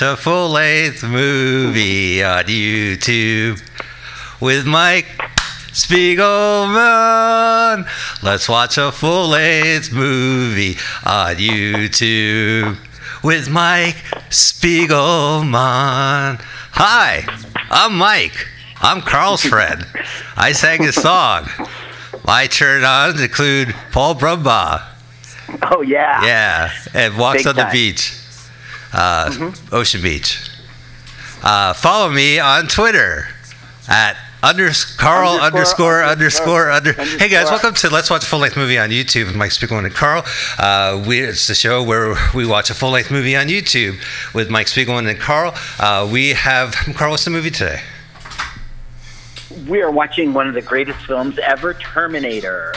watch a full length movie on YouTube with Mike Spiegelman. Let's watch a full length movie on YouTube with Mike Spiegelman. Hi, I'm Mike. I'm Carl's friend. I sang his song. My turn ons include Paul Brumbaugh. Oh yeah. Yeah, and walks Big on the beach, uh, Ocean Beach. Uh, follow me on Twitter at under Carl underscore Underscore, underscore under. underscore, Hey guys, welcome to Let's Watch a Full Length Movie on YouTube with Mike Spiegelman and Carl. Uh, we, it's the show where we watch a full length movie on YouTube with Mike Spiegelman and Carl. Uh, we have Carl. What's the movie today? We are watching one of the greatest films ever, Terminator.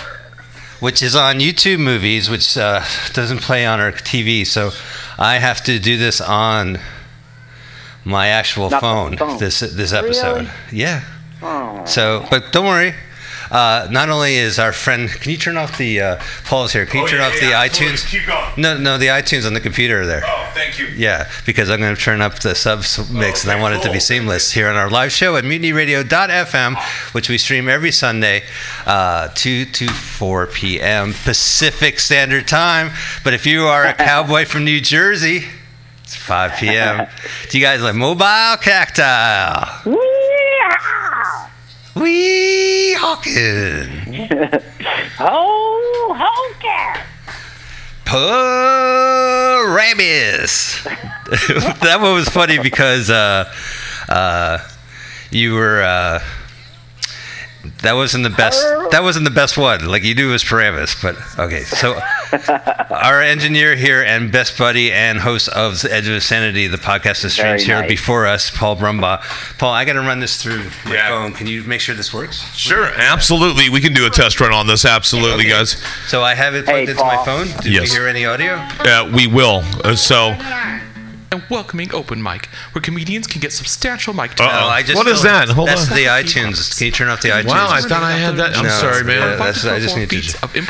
which is on YouTube Movies, which uh, doesn't play on our TV. So I have to do this on my actual phone, phone. This this episode. Really? Yeah. Oh. So, but don't worry. Uh, not only is our friend, can you turn off the uh, Paul's here? Can you Oh, turn yeah, off yeah, the absolutely. iTunes? Keep going. No, no, the iTunes on the computer are there. Oh, thank you. Yeah, because I'm going to turn up the subs mix and I Okay, want it to be seamless here on our live show at mutinyradio.fm, which we stream every Sunday, uh, 2 to 4 p.m. Pacific Standard Time. But if you are a cowboy from New Jersey, it's 5 p.m. Do you guys like mobile cacti? Wee hawking. Oh, Honker! Paramus. that one was funny because uh, uh, you were. Uh, that wasn't the best. That wasn't the best one. Like you knew it was Paramus, but okay. So our engineer here and best buddy and host of the Edge of Sanity, the podcast is Very streams here nice. before us, Paul Brumbaugh. Paul, I got to run this through my Yeah. phone. Can you make sure this works? Sure, absolutely. We can do a test run on this. Absolutely, Okay. guys. So I have it plugged Hey, into my Paul. phone. Did Yes. we hear any audio? Uh, we will. Uh, so, and welcoming open mic, where comedians can get substantial mic Uh-oh. time. I just What is don't- that? Hold on. that's on. the iTunes. Can you turn off the iTunes? Wow, I thought I had that. I'm No, sorry, man. yeah, that's- I just need to.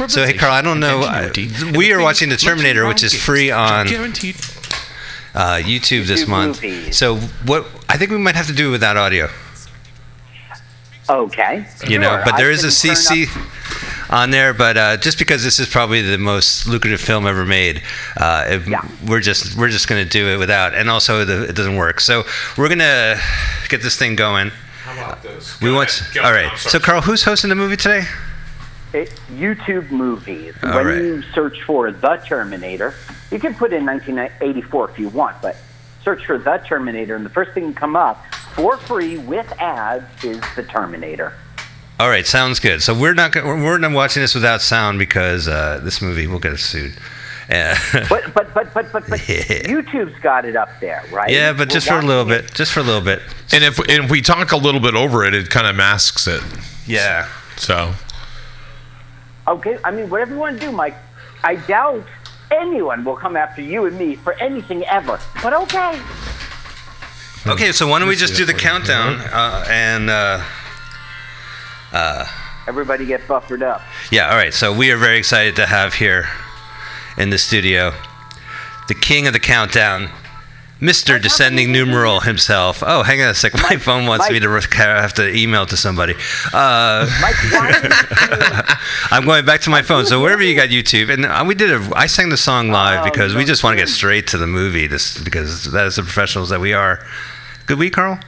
So hey, Carl, I don't know. I- we are watching The Terminator, which is free on Guaranteed. uh, YouTube this month. movies. So what? I think we might have to do it without audio. Okay. You know, Sure, but I there is a CC up- on there. But uh, just because this is probably the most lucrative film ever made, uh, it- Yeah. we're just we're just going to do it without. And also, the, it doesn't work. So we're gonna get this thing going. how about this? We want. All right. So Carl, who's hosting the movie today? It, YouTube movies. All when right. you search for The Terminator, you can put in 1984 if you want, but search for The Terminator, and the first thing to come up for free with ads is The Terminator. All right, sounds good. So we're not go- we're we're not watching this without sound because uh, this movie will get us sued. Uh, But but but but but, but YouTube's got it up there, right? yeah, but We're just for a little watching bit, just for a little bit. And if and if we talk a little bit over it, it kind of masks it. Yeah. So. Okay, I mean whatever you want to do, Mike. I doubt anyone will come after you and me for anything ever. But okay. Okay, so why don't we just do the countdown uh, and uh, Everybody get buffered up. yeah. All right, so we are very excited to have here in the studio the king of the countdown. Mr. Descending Numeral himself. Oh, hang on a sec. My phone wants me to re- have to email to somebody. Uh, Mike, why don't you- I'm going back to my phone. So wherever you got YouTube, and uh, we did a, I sang the song live Oh, because we just want to get straight to the movie. This because that is the professionals that we are. Good week, Carl.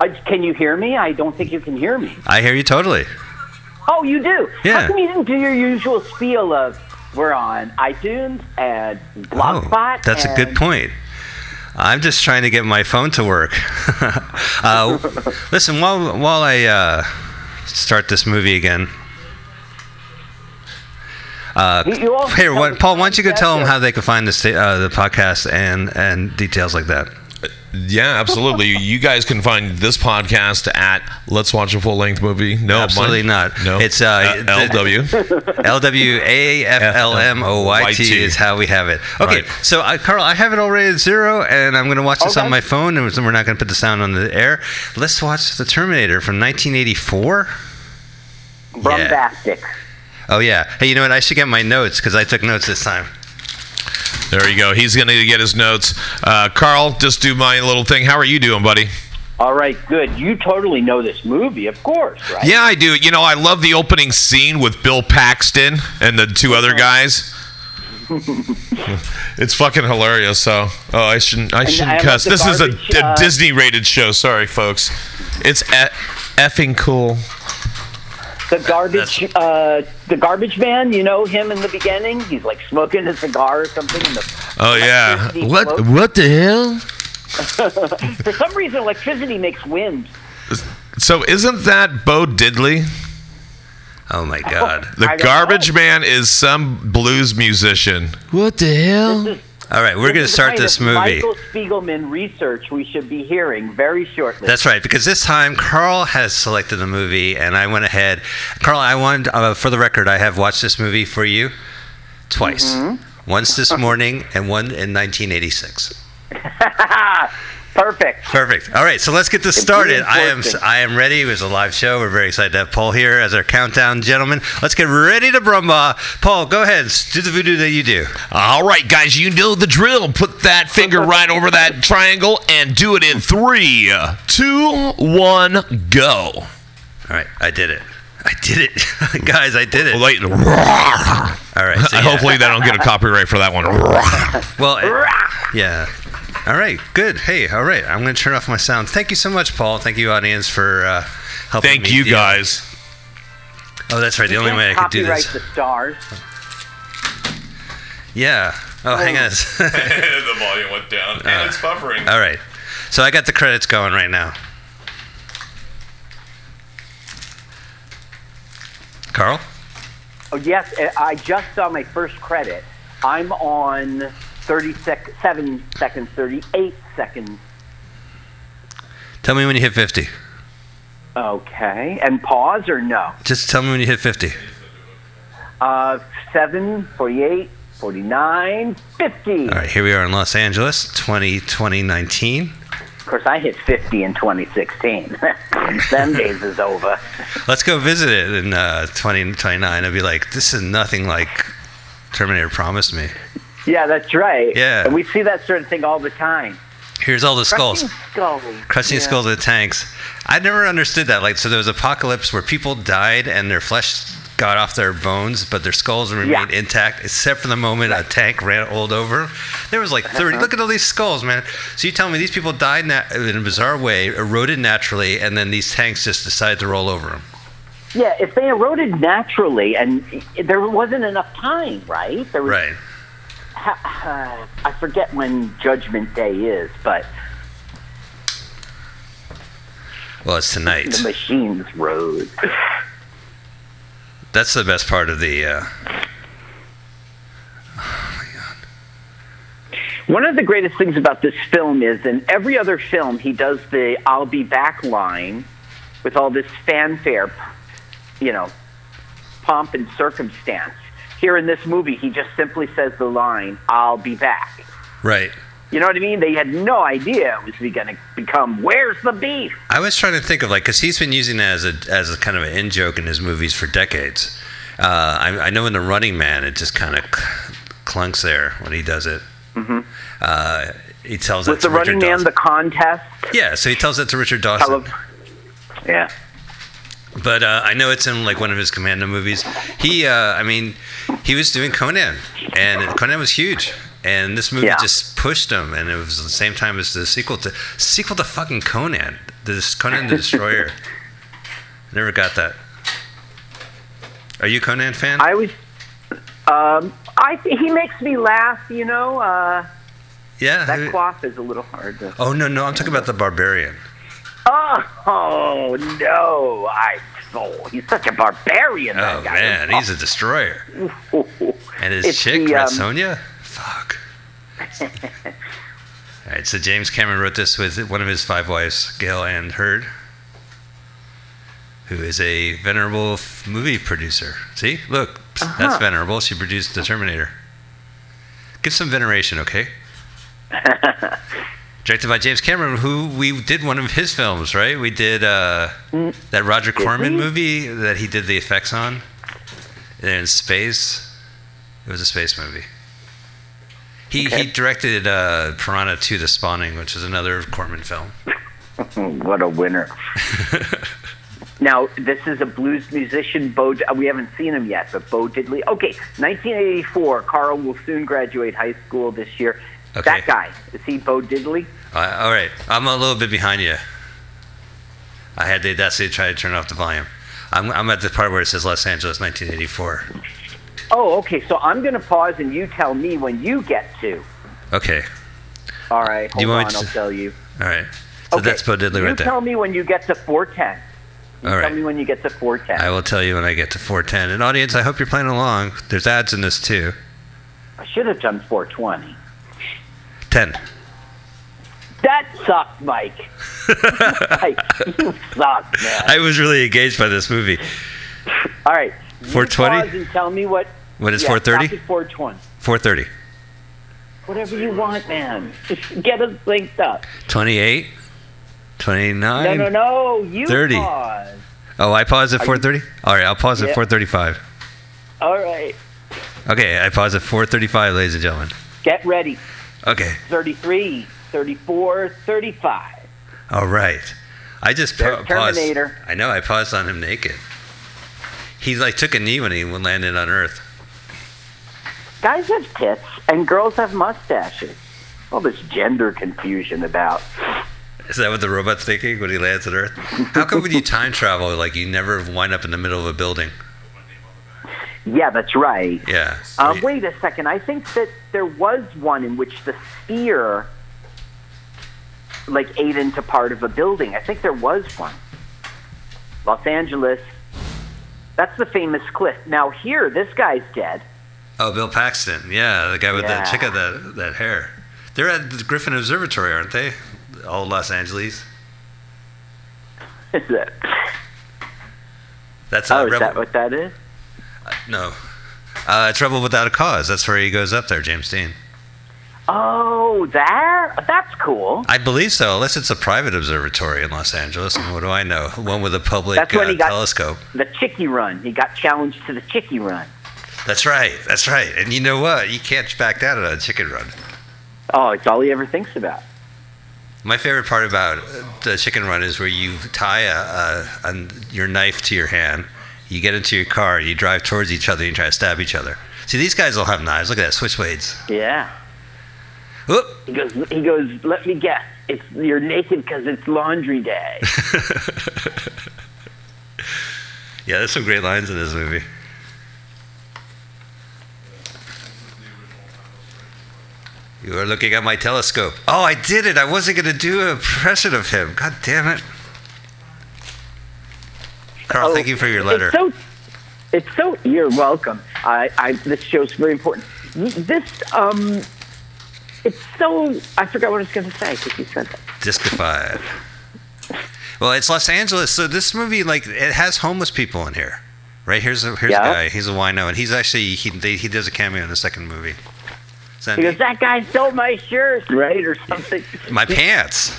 Uh, can you hear me? I don't think you can hear me. I hear you totally. Oh, you do? Yeah. How come you didn't do your usual spiel of we're on iTunes and Blogspot? Oh, that's a good point. I'm just trying to get my phone to work. uh, listen, while while I uh, start this movie again. Uh, You- you also here, what, Paul, why don't you go tell them how they can find the sta- uh, the podcast and and details like that. Yeah, absolutely. you guys can find this podcast at Let's Watch a Full Length Movie. No, Absolutely mine- not. No, It's, uh, the- LW. L W A F L M O Y T is how we have it. Okay, Right. so uh, Carl, I have it already at zero, and I'm going to watch this on my phone, and we're not going to put the sound on the air. Let's watch The Terminator from 1984. Bombastic. Oh yeah. Hey, you know what? I should get my notes because I took notes this time. There you go. He's going to get his notes. Uh, Carl, just do my little thing. How are you doing, buddy? All right, good. You totally know this movie, of course, right? Yeah, I do. You know, I love the opening scene with Bill Paxton and the two other guys. it's fucking hilarious. So, oh, I shouldn't. I shouldn't I cuss. This is a, a uh, Disney rated show. Sorry, folks. It's e- effing cool. The garbage, uh, the garbage man. You know him in the beginning. He's like smoking a cigar or something. In the Oh yeah. What? floats. What the hell? For some reason, electricity makes wind. So isn't that Bo Diddley? Oh my God! The garbage know. man is some blues musician. What the hell? This is- All right, we're gonna start this movie. Michael Spiegelman research we should be hearing very shortly. That's right, because this time Carl has selected a movie, and I went ahead. Carl, I wanted, uh, for the record, I have watched this movie for you twice. Mm-hmm. Once this morning, and one in 1986. Perfect. Perfect. All right, so let's get this It's started. I am. I am ready. It was a live show. We're very excited to have Paul here as our countdown gentleman. Let's get ready to brumba. Paul, go ahead. Do the voodoo that you do. All right, guys, you know the drill. Put that finger right over that triangle and do it in three, two, one, go. All right, I did it. I did it, guys. I did it. All right. So yeah. Hopefully, they don't get a copyright for that one. Well, it- yeah. All right, good. Hey, all right. I'm going to turn off my sound. Thank you so much, Paul. Thank you, audience, for uh, helping Thank me you, deal- guys. Oh, that's right. The only way I could do Copyright this. the stars. Yeah. Oh, hang on. the volume went down, and it's buffering. all right. So I got the credits going right now. Carl? Oh yes, uh, I just saw my first credit. I'm on 37 seconds, 38 seconds. Tell me when you hit 50. Okay, and pause or no? Just tell me when you hit 50. Uh, 7, 48, 49, 50. All right, here we are in Los Angeles, 20, 2019. Of course, I hit 50 in 2016. Them days is over. Let's go visit it in uh, 2029. I'd be like, this is nothing like Terminator promised me. Yeah, that's right. Yeah. And we see that sort of thing all the time. Here's all the skulls. Crushing skulls. Crushing Yeah. skulls of the tanks. I never understood that. Like, so there was apocalypse where people died and their flesh got off their bones, but their skulls remained Yeah. intact, except for the moment a tank ran old over. There was like 30. Uh-huh. Look at all these skulls, man. So you tell me these people died nat- in a bizarre way, eroded naturally, and then these tanks just decided to roll over them. Yeah, if they eroded naturally and there wasn't enough time, right? There was, Right. Ha- uh, I forget when Judgment Day is, but Well, it's tonight. the machines rode. That's the best part of the. Uh, Oh my god. One of the greatest things about this film is in every other film, he does the I'll be back line with all this fanfare, you know, pomp and circumstance. Here in this movie, he just simply says the line, I'll be back. right. You know what I mean? They had no idea it was going to become, where's the beef? I was trying to think of like because he's been using that as a as a kind of an in joke in his movies for decades. Uh, I, I know in the Running Man, it just kind of clunks there when he does it. Mm-hmm. Uh, he tells it the to Richard Running Man Dawson. the contest? yeah, so he tells it to Richard Dawson. love, yeah. But uh, I know it's in like one of his Commando movies. He, uh, I mean, he was doing Conan, and Conan was huge. And this movie Yeah. just pushed him, and it was the same time as the sequel to sequel to fucking Conan, this Conan the Destroyer. Never got that. Are you a Conan fan? I was, um, I he makes me laugh, you know. Uh, yeah. that quaff is a little hard to. oh no, no, I'm talking about the Barbarian. Oh no! I oh, he's such a barbarian. that Oh guy. man, he's a destroyer. And his It's chick, the, Red um, Sonja? Fuck. All right, so James Cameron wrote this with one of his five wives, Gale Anne Hurd, who is a venerable movie producer. See, look, Uh-huh. that's venerable. She produced The Terminator. Give some veneration, okay? Directed by James Cameron, who we did one of his films, right? We did uh, that Roger Corman movie that he did the effects on in space. It was a space movie. He Okay. he directed uh, Piranha 2: The Spawning, which is another Corman film. what a winner. now, this is a blues musician, Bo. We haven't seen him yet, but Bo Diddley. Okay, 1984. Carl will soon graduate high school this year. Okay. That guy, is he Bo Diddley? Uh, all right, I'm a little bit behind you. I had the audacity to try to turn off the volume. I'm, I'm at the part where it says Los Angeles, 1984. Oh, okay. So I'm going to pause and you tell me when you get to. Okay, All right, Do you hold want on. me I'll to- tell you. all right. So okay. that's Bo Diddley you right there. You tell me when you get to 410. You All tell me when you get to 410. I will tell you when I get to 410. And audience, I hope you're playing along. There's ads in this too. I should have done 420. 10. That sucked, Mike. Mike, you suck, man. I was really engaged by this movie. All right. you 420? pause and tell me what. What is yeah, 430? stop at 420. 430. Whatever you want, man. Just get us linked up. 28. 29. No, no, no. You 30. pause. Oh, I paused at Are you- 430? All right, I'll pause at Yeah. 435. All right. Okay, I pause at 435, ladies and gentlemen. Get ready. Okay. 33, 34, 35. All right. I just pa- paused. Terminator. I know. I paused on him naked. He like took a knee when he landed on Earth. Guys have tits and girls have mustaches. All this gender confusion about. Is that what the robot's thinking when he lands on Earth? How come when you time travel, like you never wind up in the middle of a building? Yeah, that's right. Yeah. Uh, Wait. a second. I think that there was one in which the sphere like ate into part of a building. I think there was one. Los Angeles. That's the famous cliff. Now here, this guy's dead. Oh, Bill Paxton. Yeah, the guy with Yeah. that chick with that that hair. They're at the Griffith Observatory, aren't they? All Los Angeles. Is that? That's Oh, is Rebel. that what that is? No. Uh, it's Rebel Without a Cause. That's where he goes up there, James Dean. Oh, that that's cool. I believe so, unless it's a private observatory in Los Angeles. And what do I know? One with a public That's when uh, he got- telescope. The Chicky Run. He got challenged to the Chicky Run. That's right. That's right. And you know what? You can't back that on a chicken run. Oh, it's all he ever thinks about. My favorite part about the chicken run is where you tie a, a, a, your knife to your hand, you get into your car, you drive towards each other, and you try to stab each other. See, these guys all have knives. Look at that, switchblades. Yeah. Whoop. He goes. He goes. Let me guess. It's you're naked because it's laundry day. yeah, there's some great lines in this movie. You are looking at my telescope. Oh, I did it. I wasn't going to do a impression of him. God damn it. Carl, Oh, thank you for your letter. It's so. It's so. You're welcome. I. I this show's very important. This. Um. It's so. I forgot what I was going to say because you said that. Discified. Well, it's Los Angeles, so this movie like it has homeless people in here. Right here's a here's Yeah. a guy. He's a wino, and he's actually he they, he does a cameo in the second movie. Is that He goes. That guy stole my shirt, right, or something. My pants.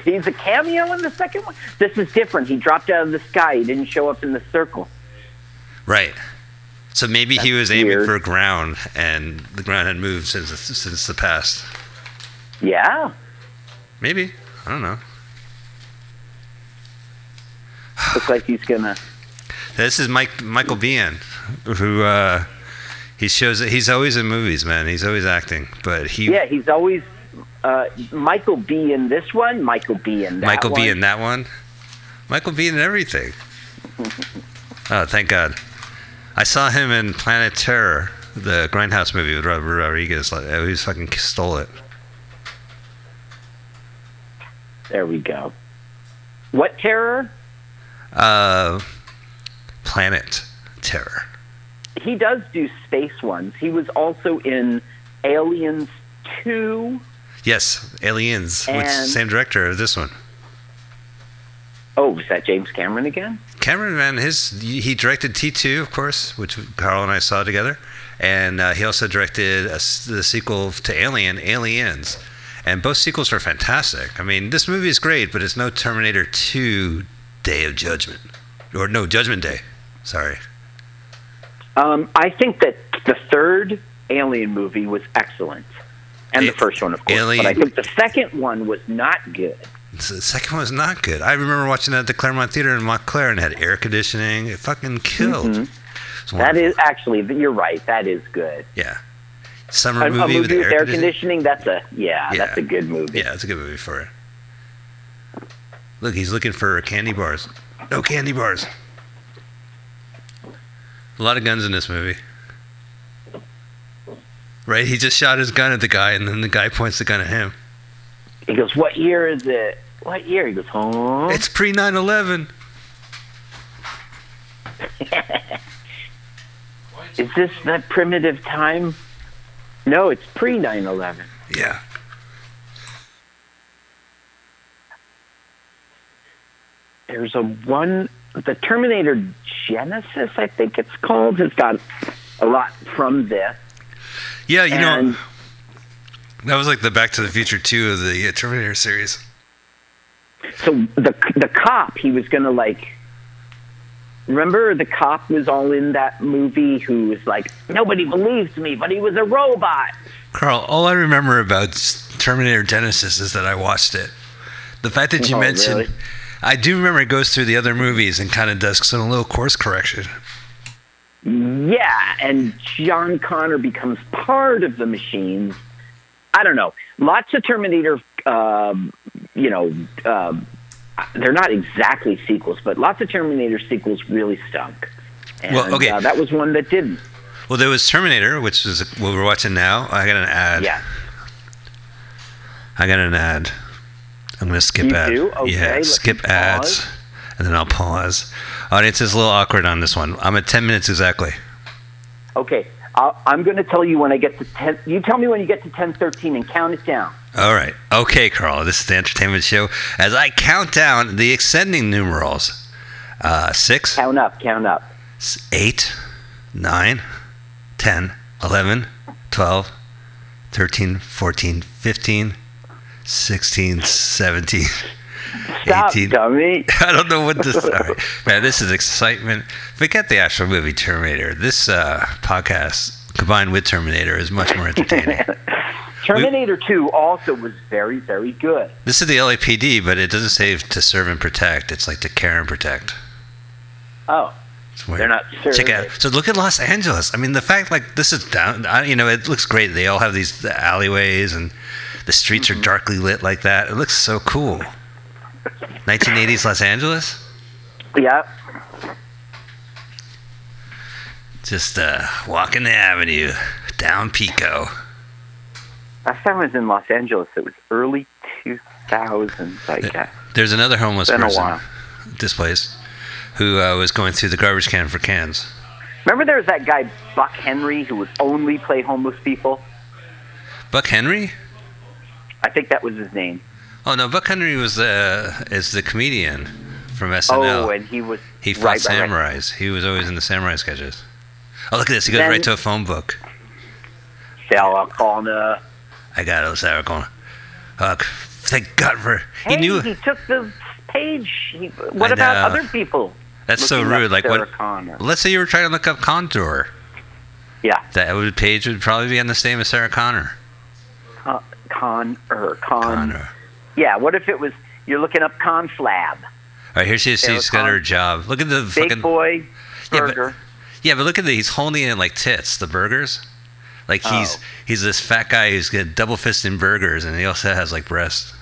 He's a cameo in the second one. This is different. He dropped out of the sky. He didn't show up in the circle. Right. So maybe he That's was aiming for ground, and the ground had moved since since the past. Yeah. Maybe I don't know. Looks like he's gonna. This is Mike Michael Biehn, who uh, he shows he's always in movies, man. He's always acting, but he Yeah, he's always uh, Michael B in this one. Michael B in that one. Michael one. B in that one. Michael B in everything. oh, thank God. I saw him in Planet Terror, the Grindhouse movie with Robert Rodriguez. Like, he fucking stole it. There we go. What terror? Uh, Planet Terror. He does do space ones. He was also in Aliens Two. Yes, Aliens. Which And- same director of this one. Oh, was that James Cameron again? Cameron, man, his he directed T two, of course, which Carl and I saw together, and uh, he also directed a the sequel to Alien, Aliens, and both sequels are fantastic. I mean, this movie is great, but it's no Terminator Two: Day of Judgment, or no Judgment Day. Sorry. Um, I think that the third Alien movie was excellent, and the first one, of course. Alien- But I think the second one was not good. So the second one was not good. I remember watching that at the Claremont Theater in Montclair and had air conditioning. It fucking killed. Mm-hmm. That is actually, you're right. That is good. yeah. Summer A, a movie, movie with air, conditioning. That's a yeah, Yeah. That's a good movie. Yeah, it's a good movie for it. Look, he's looking for candy bars. No candy bars. A lot of guns in this movie. Right? He just shot his gun at the guy, and then the guy points the gun at him. He goes, "What year is it? What year?" He goes, "Huh." It's pre 9 11. Is this that primitive time? No, it's pre 9/11. Yeah. There's a one, the Terminator Genisys, I think it's called, has got a lot from this. Yeah, you and know, that was like the Back to the Future 2 of the uh, Terminator series. so the the cop, he was gonna like. Remember, the cop was all in that movie who was like, nobody believes me, but he was a robot. Carl, all I remember about Terminator Genisys is that I watched it. The fact that you Oh, mentioned, really? I do remember it goes through the other movies and kind of does some little course correction. Yeah, and John Connor becomes part of the machines. I don't know. Lots of Terminator, um, you know, um, they're not exactly sequels, but lots of Terminator sequels really stunk. And, Well, okay. uh, that was one that didn't. Well, there was Terminator, which is what we're watching now. I got an ad. Yeah. I got an ad. I'm going to skip You ad. do? Okay, yeah, skip ads, pause. And then I'll pause. Audience is a little awkward on this one. I'm at 10 minutes exactly. Okay, I'll, I'm going to tell you when I get to ten. You tell me when you get to ten thirteen and count it down. All right. Okay, Carl. This is the entertainment show. As I count down the ascending numerals uh, six, Count up, count up. eight, nine, 10, 11, 12, 13, 14, 15, 16, 17, Stop, 18. dummy. I don't know what this. Right. Man, this is excitement. Forget the actual movie Terminator. This uh, podcast combined with Terminator is much more entertaining. Terminator 2 also was very, very good. this is the LAPD, but it doesn't say to serve and protect. It's like to care and protect. Oh, It's weird. They're not Check out. So look at Los Angeles. I mean, the fact like this is down. I, you know, it looks great. They all have these alleyways and the streets Mm-hmm. are darkly lit like that. It looks so cool. 1980s Los Angeles. yeah. Just uh, walking the avenue down Pico. Last time I was in Los Angeles, it was early 2000s, I guess. There's another homeless Been a person displaced who uh, was going through the garbage can for cans. Remember there was that guy, Buck Henry, who would only play homeless people? Buck Henry? I think that was his name. Oh no, Buck Henry was uh, is the comedian from SNL. Oh, and he was. He fought right, right, right. samurais. He was always in the samurai sketches. Oh, look at this. He goes Then- right to a phone book. Sarah Connor. I got it, Sarah Connor. Uh, thank God for. Hey, he knew. he took the page. He, what about other people? That's so rude. Like Sarah what? Connor? Let's say you were trying to look up contour. Yeah, That would page would probably be on the same as Sarah Connor. Con, Con, or Con. Connor. Yeah, what if it was you're looking up Conflab, All right, here she is. Sarah She's got her job. Look at the Big fucking. Boy Yeah, but- Burger? Yeah, but look at the. He's holding it like tits. The burgers. Like he's Oh. he's this fat guy who's got double fisting burgers, and he also has like breasts.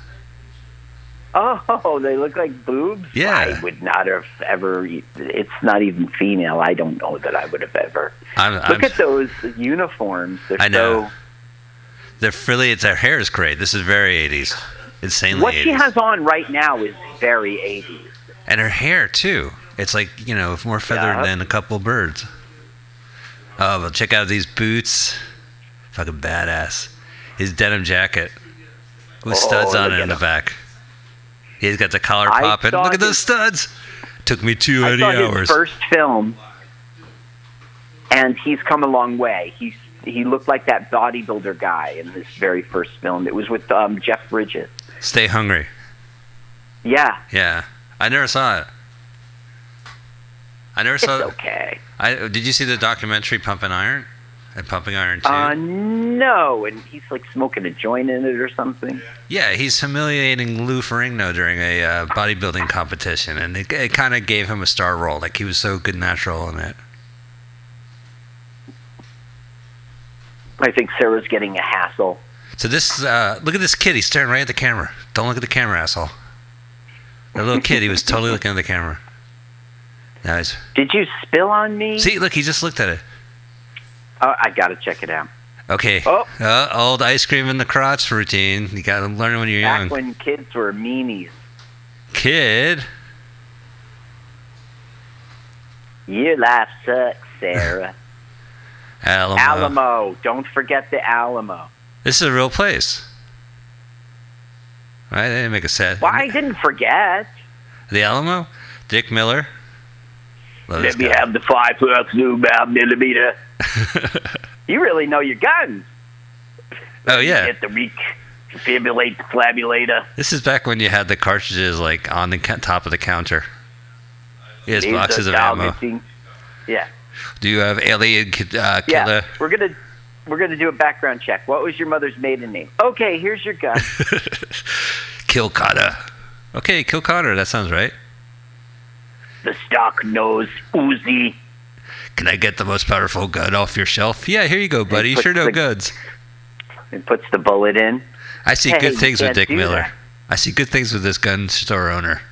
Oh, they look like boobs. Yeah. I would not have ever. It's not even female. I don't know that I would have ever. I'm, Look I'm, at those uniforms. They're I know. so. They're frilly. It's her hair is great. This is very 80s, insanely What 80s. she has on right now is very 80s. and her hair too. It's like you know more feathered Yeah. than a couple birds. Oh, but check out these boots. Fucking badass. His denim jacket with Oh, studs on it in the back. He's got the collar I popping. Look at those his- studs. Took me too I many saw his hours. first film, and he's come a long way. He's he looked like that bodybuilder guy in this very first film. It was with um, Jeff Bridges. Stay hungry. Yeah, Yeah, I never saw it. I never saw it's saw. okay. I did you see the documentary Pumping Iron? And Pumping Iron 2? Uh, no, and he's like smoking a joint in it or something. yeah, he's humiliating Lou Ferrigno during a uh, bodybuilding competition, and it, it kind of gave him a star role. Like he was so good natural in it. I think Sarah's getting a hassle. So this, uh, look at this kid. He's staring right at the camera. Don't look at the camera, asshole. That little kid, he was totally looking at the camera. Now he's Did you spill on me? see. Look, he just looked at it. Oh, I gotta check it out. Okay. Oh. Uh, old ice cream in the crotch routine. You got to learn when you're Back young. Back when kids were meanies. Kid. Your life sucks, Sarah. Alamo. Alamo. Don't forget the Alamo. This is a real place. Right? They didn't make a set. Well, I didn't forget. The Alamo? Dick Miller? Love Let me guy. have the five out millimeter. You really know your guns. oh, yeah. Hit the reek, defibrillate the flabulator. This is back when you had the cartridges like on the top of the counter. Laser boxes of ammo. Yeah, Do you have alien uh, yeah. We're gonna we're gonna do a background check. What was your mother's maiden name? Okay, here's your gun. Kilcotta. Okay, Kilcotta. That sounds right. the stock nose Uzi. Can I get the most powerful gun off your shelf? Yeah, here you go, buddy. You sure know the- guns. and puts the bullet in. I see Hey, good things with Dick Miller. that. I see good things with this gun store owner.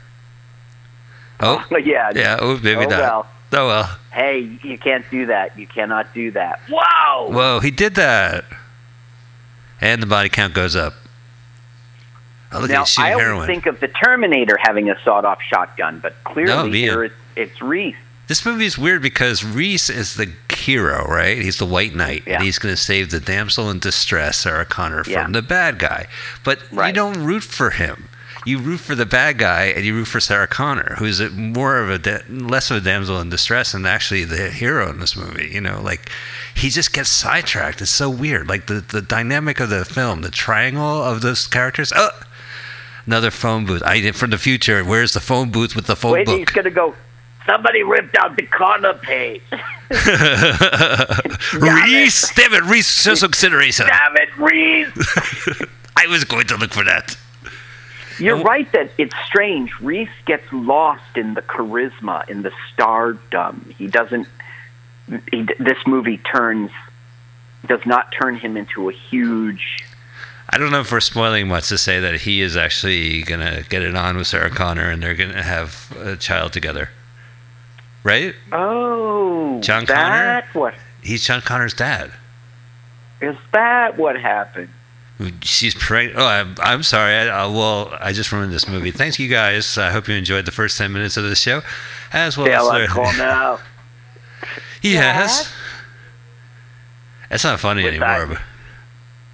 Oh, yeah. yeah. Oh, maybe oh not. well. Oh well. Hey, you can't do that. You cannot do that. Wow. Whoa, he did that. And the body count goes up. Oh, look now at him shooting I always heroin. think of the Terminator having a sawed-off shotgun, but clearly No, uh, here it's, it's Reese. This movie is weird because Reese is the hero, right? He's the White Knight, Yeah. and he's going to save the damsel in distress, Sarah Connor, from Yeah. the bad guy. But you don't root for him. You root for the bad guy, and you root for Sarah Connor, who's a, more of a da- less of a damsel in distress, and actually the hero in this movie. You know, like he just gets sidetracked. It's so weird. Like the the dynamic of the film, the triangle of those characters. Oh, another phone booth. I did from the future. Where's the phone booth with the phone Wait, he's gonna go. Somebody ripped out the corner page. Reese, damn it, Reese, social consideration. Damn it, Reese! I was going to look for that. You're right that it's strange. Reese gets lost in the charisma, in the stardom. He doesn't. He, this movie turns does not turn him into a huge. I don't know if we're spoiling much to say that he is actually gonna get it on with Sarah Connor, and they're gonna have a child together, right? Oh, John Connor? What He's John Connor's dad. is that? What happened? She's pregnant. Oh, I'm, I'm sorry. I, uh, well, I just ruined this movie. Thanks, you guys. I hope you enjoyed the first ten minutes of the show, as well as Sarah as. Connor. yes. That's not funny With anymore. that-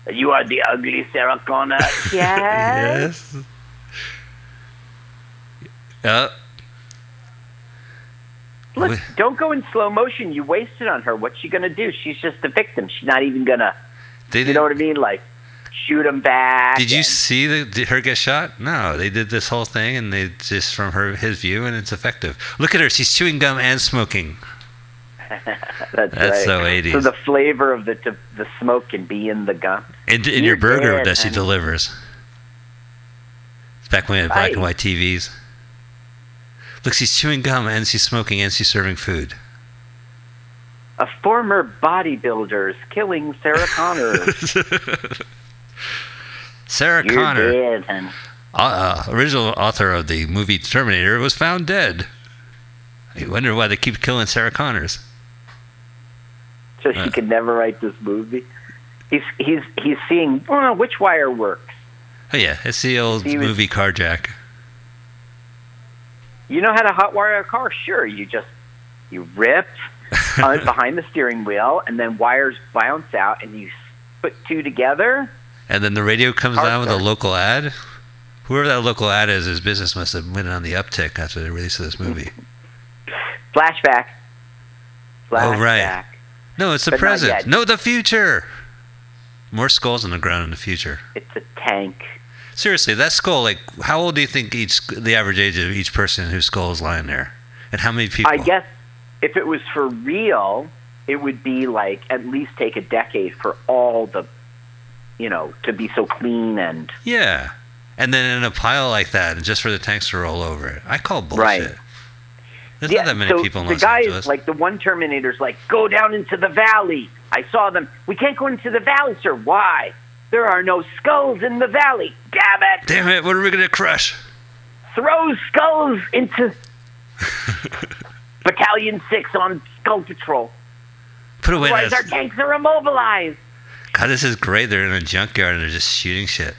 But, You are the ugly Sarah Connor. yes. yes. Uh, Look, We- don't go in slow motion. You wasted on her. What's she gonna do? She's just a victim. She's not even gonna. they You know what I mean? Like shoot him back. did you and- see the, did her get shot? No, they did this whole thing, and they just from her his view, and it's effective. Look at her; she's chewing gum and smoking. That's, That's right. so 80s. So the flavor of the the, the smoke can be in the gum. In, in your burger dead, that she honey. delivers. It's back when we had black and white TVs. Look, she's chewing gum and she's smoking and she's serving food. A former bodybuilder's killing Sarah Connor. Sarah You're Connor, honey. uh, uh, original author of the movie Terminator, was found dead. I wonder why they keep killing Sarah Connors. So she Uh. could never write this movie. He's he's he's seeing well, which wire works. Oh yeah, it's the old He was- movie Carjack. You know how to hotwire a car? Sure, you just you rip behind the steering wheel, and then wires bounce out, and you put two together. And then the radio comes on with a local ad. Whoever that local ad is, his business must have went on the uptick after the release of this movie. Flashback. Flashback. Oh, right. No, it's the But present. No, the future. More skulls on the ground in the future. It's a tank. Seriously, that skull. Like, how old do you think each the average age of each person whose skull is lying there, and how many people? I guess if it was for real, it would be like at least take a decade for all the, you know, to be so clean and Yeah. And then in a pile like that, just for the tanks to roll over it. I call bullshit. Right. There's not that many so people in the Los guy Angeles. is like the one Terminator's like, go down into the valley. I saw them. We can't go into the valley, sir. Why? There are no skulls in the valley. Damn it! Damn it, what are we going to crush? Throw skulls into Battalion Six on Skull Patrol. Put away Otherwise, our tanks are immobilized. God, this is great. They're in a junkyard and they're just shooting shit.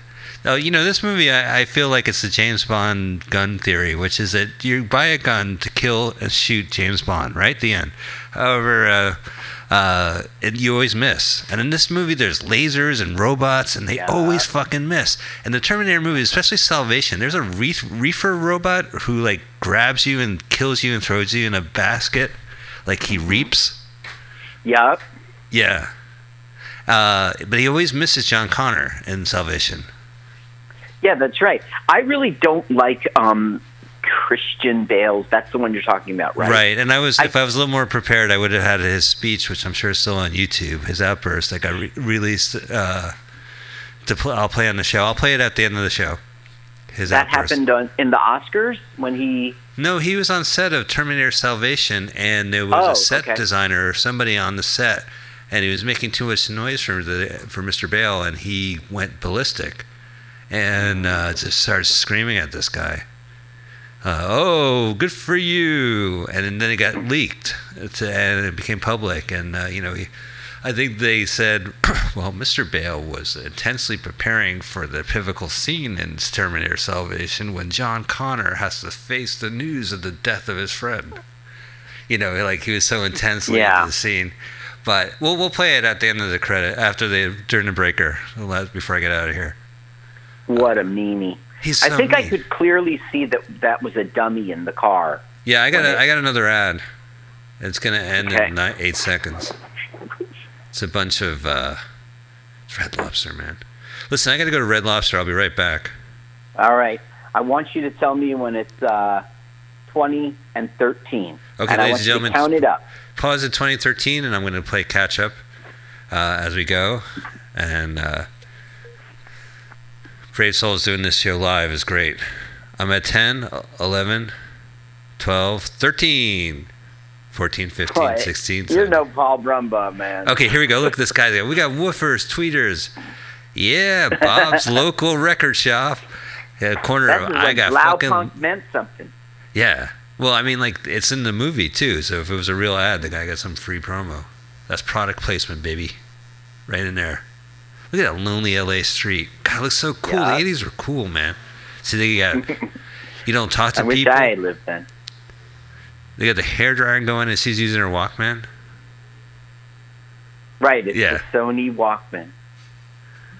Oh, you know, this movie, I, I feel like it's the James Bond gun theory, which is that you buy a gun to kill and shoot James Bond, right? The end. However, uh, uh, and you always miss. And in this movie, there's lasers and robots, and they Yeah. always fucking miss. And the Terminator movie, especially Salvation, there's a reef, reefer robot who like grabs you and kills you and throws you in a basket, like he reaps. Yup. Yeah. Uh, but he always misses John Connor in Salvation. Yeah, that's right. I really don't like um, Christian Bale's. That's the one you're talking about, right? Right. And I was, I- if I was a little more prepared, I would have had his speech, which I'm sure is still on YouTube, his outburst that got re- released. Uh, to pl- I'll play on the show. I'll play it at the end of the show. His That outburst. happened on, in the Oscars when he. No, he was on set of Terminator Salvation, and there was Oh, a set okay. designer or somebody on the set, and he was making too much noise for the for Mr. Bale, and he went ballistic, and uh, just started screaming at this guy. Uh, oh, good for you! And then it got leaked, to, and it became public, and uh, you know he. I think they said, well, Mr. Bale was intensely preparing for the pivotal scene in Terminator Salvation when John Connor has to face the news of the death of his friend. You know, like he was so intensely Yeah. into the scene. But we'll we'll play it at the end of the credit after the during the breaker before I get out of here. What a meanie. He's I so think I could clearly see that that was a dummy in the car. Yeah, I got when a, it- I got another ad. It's gonna end Okay. in ni- eight seconds. It's a bunch of uh, Red Lobster, man. Listen, I got to go to Red Lobster. I'll be right back. All right. I want you to tell me when it's uh, 20 and 13. Okay, and I ladies want and you gentlemen. to count it up. Pause at 2013, and I'm going to play catch up uh, as we go. And uh, Brave Souls doing this show live is great. I'm at 10, 11, 12, 13, 14, 15, Boy, 16. You're 17. no Paul Brumbaugh, man. Okay, here we go. Look at this guy there. We got woofers, tweeters. Yeah, Bob's local record shop. Yeah, corner That's of when I got Loud fucking Punk meant something. yeah. Well, I mean, like it's in the movie too. So if it was a real ad, the guy got some free promo. That's product placement, baby, right in there. Look at that lonely LA street. God, it looks so cool. Yeah. The '80s were cool, man. See, they got you don't talk to I wish people. I had lived then. They got the hair dryer going, and she's using her Walkman. Right, it's Yeah. the Sony Walkman.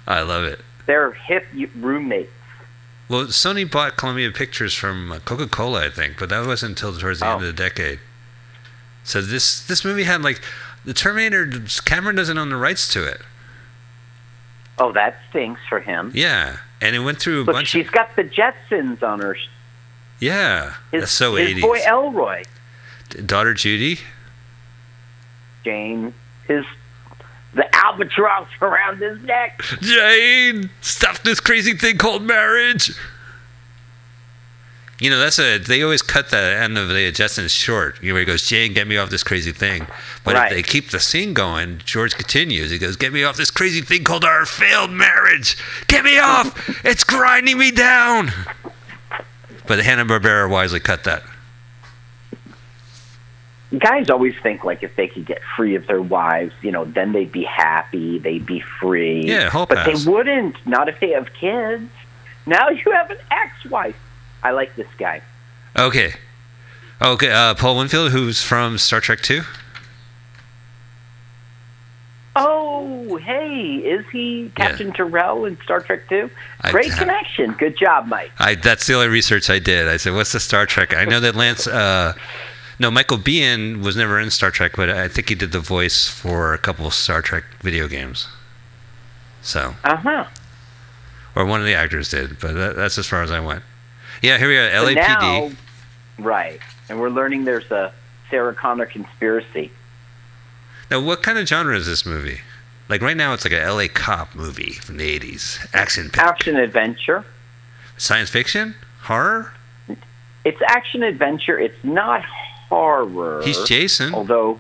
I love it. They're hip roommates. Well, Sony bought Columbia Pictures from uh, Coca-Cola, I think, but that wasn't until towards the end Oh. of the decade. So this this movie had like the Terminator. Cameron doesn't own the rights to it. Oh, that stinks for him. Yeah, and it went through a Look, bunch. she's of, got the Jetsons on her. yeah, His, that's so his eighties. boy Elroy, Daughter Judy. Jane, his the albatross around his neck. Jane, stop this crazy thing called marriage. You know, that's a. They always cut the end of the Justin short. You know, where he goes, Jane, get me off this crazy thing. But Right. if they keep the scene going, George continues. He goes, get me off this crazy thing called our failed marriage. Get me off. it's grinding me down. But Hanna Barbera wisely cut that. Guys always think like if they could get free of their wives, you know, then they'd be happy, they'd be free. Yeah, but pass. they wouldn't. Not if they have kids. Now you have an ex-wife. I like this guy. Okay. Okay, uh, Paul Winfield, who's from Star Trek 2. Oh, hey, is he Captain Terrell in Star Trek 2? I- Great connection. Good job, Mike. I that's the only research I did. I said, "What's the Star Trek?" I know that Lance, uh, no, Michael Biehn was never in Star Trek, but I think he did the voice for a couple of Star Trek video games. So, Uh huh. or one of the actors did, but that, that's as far as I went. Yeah, here we are, So LAPD. now, right, and we're learning there's a Sarah Connor conspiracy. Now, what kind of genre is this movie? Like right now, it's like a L.A. cop movie from the '80s, action, Action adventure. science fiction, horror. It's action adventure. It's not horror. He's Jason. Although,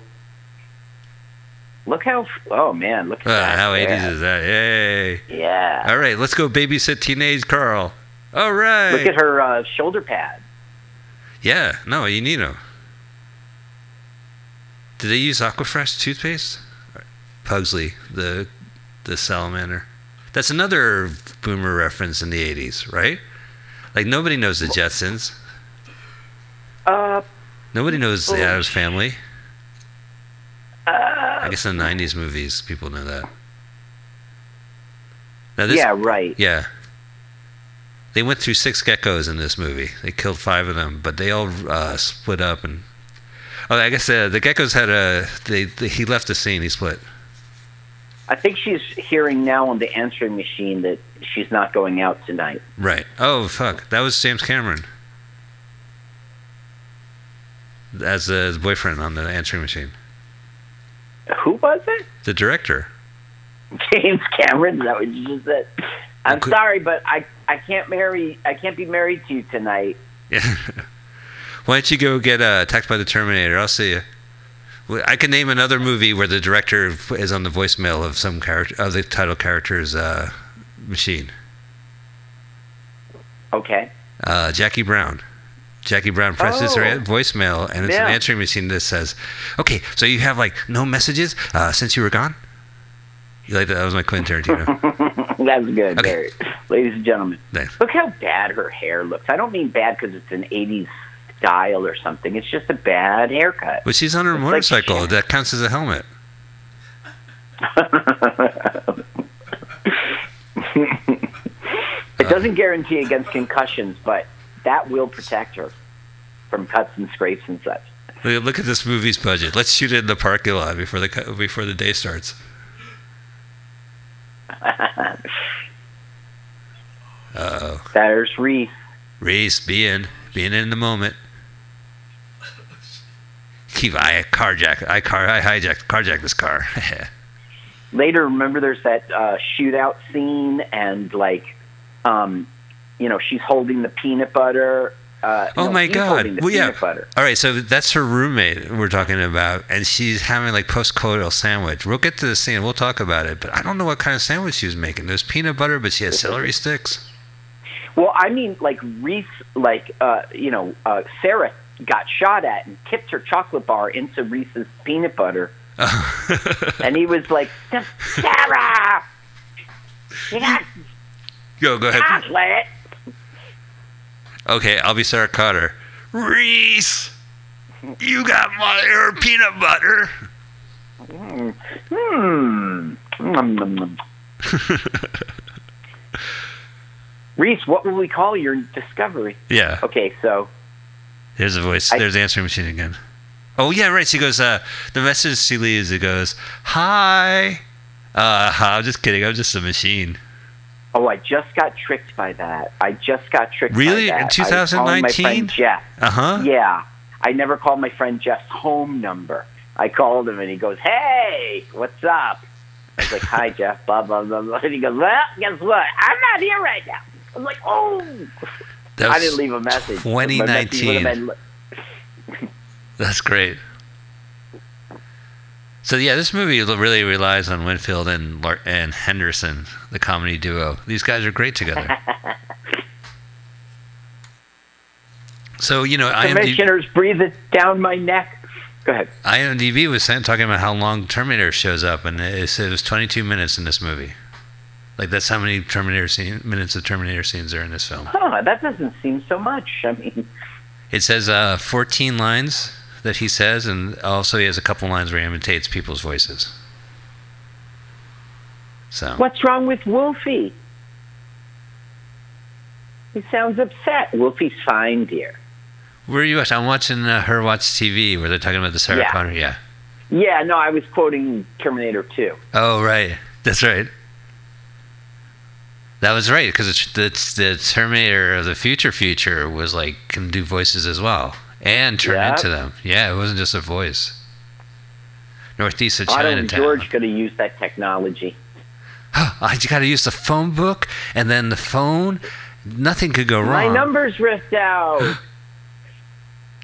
look how. Oh man, look at Uh, that. how '80s is that? Yay! Yeah. All right, let's go babysit teenage Carl. All right. Look at her uh, shoulder pad. Yeah, no, you need them. Did they use Aquafresh toothpaste? Pugsley, the the salamander. That's another boomer reference in the '80s, right? Like nobody knows the Jetsons. Uh, Nobody knows the Oh. Addams Family. I uh, guess in the '90s movies, people know that. This, yeah, right. yeah. They went through six geckos in this movie. They killed five of them, but they all uh, split up and. Oh, I guess uh, the geckos had a. They, they he left the scene. He split. I think she's hearing now on the answering machine that she's not going out tonight. Right. Oh fuck! That was James Cameron as his boyfriend on the answering machine. Who was it? The director. James Cameron. That was just it. I'm could- sorry, but I I can't marry. I can't be married to you tonight. Yeah. Why don't you go get uh, attacked by the Terminator? I'll see you. I can name another movie where the director is on the voicemail of some character of the title character's uh, machine. Okay. Uh, Jackie Brown. Jackie Brown presses her Oh. voicemail, and it's Yeah. an answering machine that says, "Okay, so you have like no messages uh, since you were gone." You like that? That was my Quentin Tarantino. That's good, Okay. Barry. Ladies and gentlemen, Thanks. look how bad her hair looks. I don't mean bad because it's an 80s style or something. It's just a bad haircut. But she's on her It's motorcycle. shit. that counts as a helmet. it doesn't guarantee against concussions, but that will protect her from cuts and scrapes and such. Look, at this movie's budget. Let's shoot it in the parking lot before the before the day starts. Uh oh. There's Reese. Reese, be in, being in the moment. Keep I carjack, I car, I hijacked, carjack this car. Later, remember there's that uh, shootout scene, and like, um, you know, she's holding the peanut butter. Uh, oh no, my god! Well, yeah. butter. All right, so that's her roommate we're talking about, and she's having like post-coital sandwich. We'll get to the scene. We'll talk about it, but I don't know what kind of sandwich she was making. There's peanut butter, but she has celery sticks. Well, I mean, like Reese, like uh, you know, uh, Sarah got shot at and tipped her chocolate bar into Reese's peanut butter, and he was like, "Sarah, you got go, go ahead. chocolate." Okay, I'll be Sarah Carter. Reese, you got my her peanut butter. Nom, nom. Reese, what will we call your discovery? Yeah. Okay, so There's a voice. I- There's the answering machine again. Oh yeah, right. She goes. Uh, the message she leaves. It goes, "Hi." Uh, I'm just kidding. I'm just a machine. Oh, I just got tricked by that. I just got tricked. Really? by In that. I was calling My 2019? friend Jeff. Uh huh. Yeah, I never called my friend Jeff's home number. I called him and he goes, "Hey, what's up?" I was like, "Hi, Jeff." Blah blah blah blah. And he goes, "Well, guess what? I'm not here right now." I'm like, "Oh." I didn't leave a message. My message 2019. been- That's great. So yeah, this movie really relies on Winfield and Lar- and Henderson, the comedy duo. These guys are great together. so you know, IMDb, Commissioners, breathe it down my neck. Go ahead. IMDb was talking about how long Terminator shows up, and it said it was 22 minutes in this movie. Like that's how many Terminator scene, minutes of Terminator scenes are in this film. Huh, that doesn't seem so much. I mean, It says uh, 14 lines that he says, and also he has a couple lines where he imitates people's voices. So what's wrong with Wolfie? He sounds upset. Wolfie's fine, dear. where are you watching? I'm watching uh, her watch TV where they're talking about the Sarah Yeah. Connor. Yeah. Yeah, no, I was quoting Terminator 2. Oh right, that's right. That was right because it's, it's the Terminator of the future future was like can do voices as well and turn Yeah. into them. Yeah, it wasn't just a voice. northeast of Chinatown. George could have used that technology. I just got to use the phone book and then the phone. Nothing could go wrong. My number's ripped out.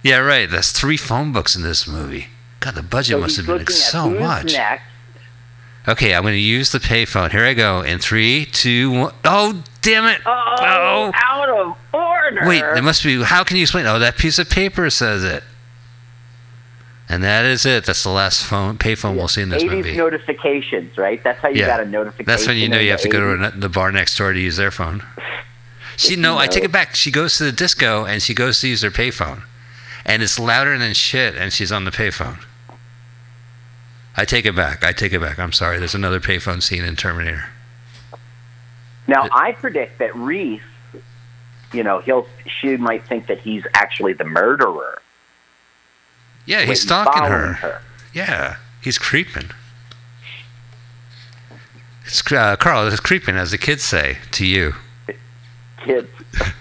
Yeah, right. That's three phone books in this movie. God, the budget so must have been so much. Next. Okay, I'm going to use the payphone. Here I go. In three, two, one. Oh, damn it! Oh, out of order. Wait, there must be. How can you explain? Oh, that piece of paper says it. And that is it. That's the last phone payphone we'll see in this 80s movie. notifications, right? That's how you Yeah. got a notification. That's when you know you have the to go to the bar next door to use their phone. She no, I take it back. She goes to the disco and she goes to use her payphone, and it's louder than shit. And she's on the payphone. I take it back. I take it back. I'm sorry. There's another payphone scene in Terminator. Now, I predict that Reese, you know, he'll she might think that he's actually the murderer. Yeah, he's stalking following her. Yeah, he's creeping. It's, uh, Carl, it's creeping, as the kids say to you. Kids.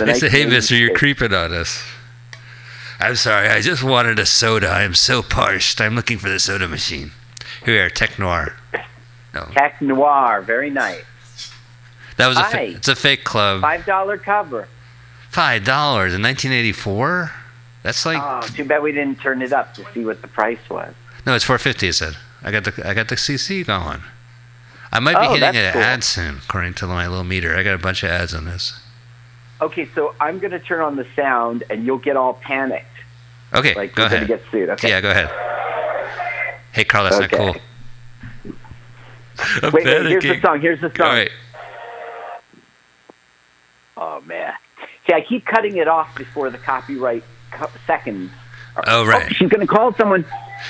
They say, "Hey, Mister, you're creeping on us." I'm sorry. I just wanted a soda. I'm so parched. I'm looking for the soda machine. Here, Tech Noir. No, Tech Noir, very nice. that was a. Fa- it's a fake club. Five dollar cover. Five dollars in 1984. That's like Oh, too bad we didn't turn it up to see what the price was. no, it's 450. It said. I got the I got the CC going. I might be Oh, hitting an cool. ad soon, according to my little meter. I got a bunch of ads on this. Okay, so I'm gonna turn on the sound, and you'll get all panicked, Okay, like go ahead. get sued. Okay. Yeah, go ahead. Hey, Carl, that's Okay. not cool. I'm Wait, wait. Here's the song. Here's the song. All right. Oh man. See, I keep cutting it off before the copyright co- seconds. Oh, right. Oh, she's gonna call someone.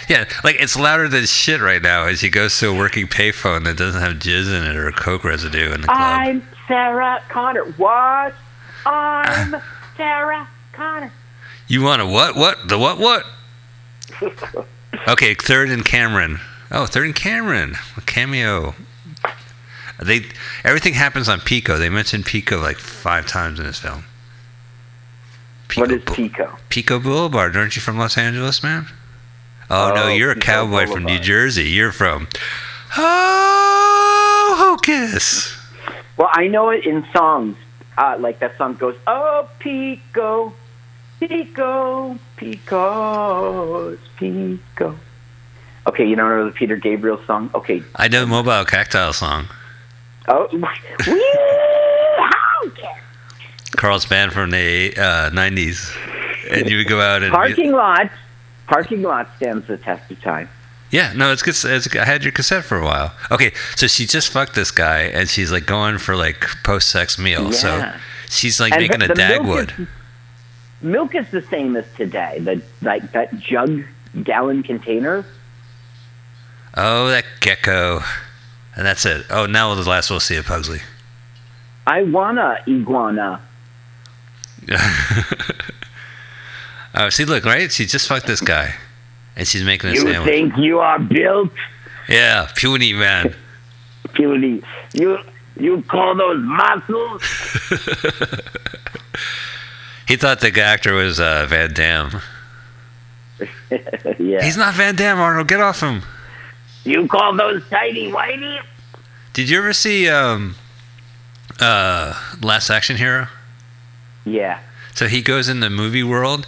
Yeah, like it's louder than shit right now as he goes to a working payphone that doesn't have jizz in it or coke residue in the club. I'm Sarah Connor. What? I'm Sarah Connor. You want a what? What? The what? What? Okay, third and Cameron. Oh, third and Cameron. A cameo. They everything happens on Pico. They mentioned Pico like five times in this film. Pico, what is Pico? Pico Boulevard. Aren't you from Los Angeles, man? Oh, no, Oh, you're a Pico cowboy from New Jersey. You're from Oh Hocus. Well, I know it in songs. Uh, like that song goes, "Oh Pico, Pico, Pico, Pico." Okay, you don't know the Peter Gabriel song? Okay. I know the Mobile Cactile song. Oh, Carl's band from the uh, 90s. And you would go out and. Parking lot. Parking lot stands the test of time. Yeah, no, it's good. It's, I had your cassette for a while. Okay, so she just fucked this guy, and she's like going for like post-sex meal. So she's like And making a Dagwood. Milk is the same as today. The like that jug gallon container. Oh, that gecko. And that's it. Oh, now the last we'll see of Pugsley. I wanna iguana. oh, see, look, right? She just fucked this guy, and she's making a You sandwich. You think you are built, Yeah, puny man. puny? You you call those muscles? he thought the actor was uh, Van Damme. yeah. He's not Van Damme, Arnold. Get off him. You call those tidy whitey? Did you ever see um, uh, Last Action Hero? Yeah. So he goes in the movie world,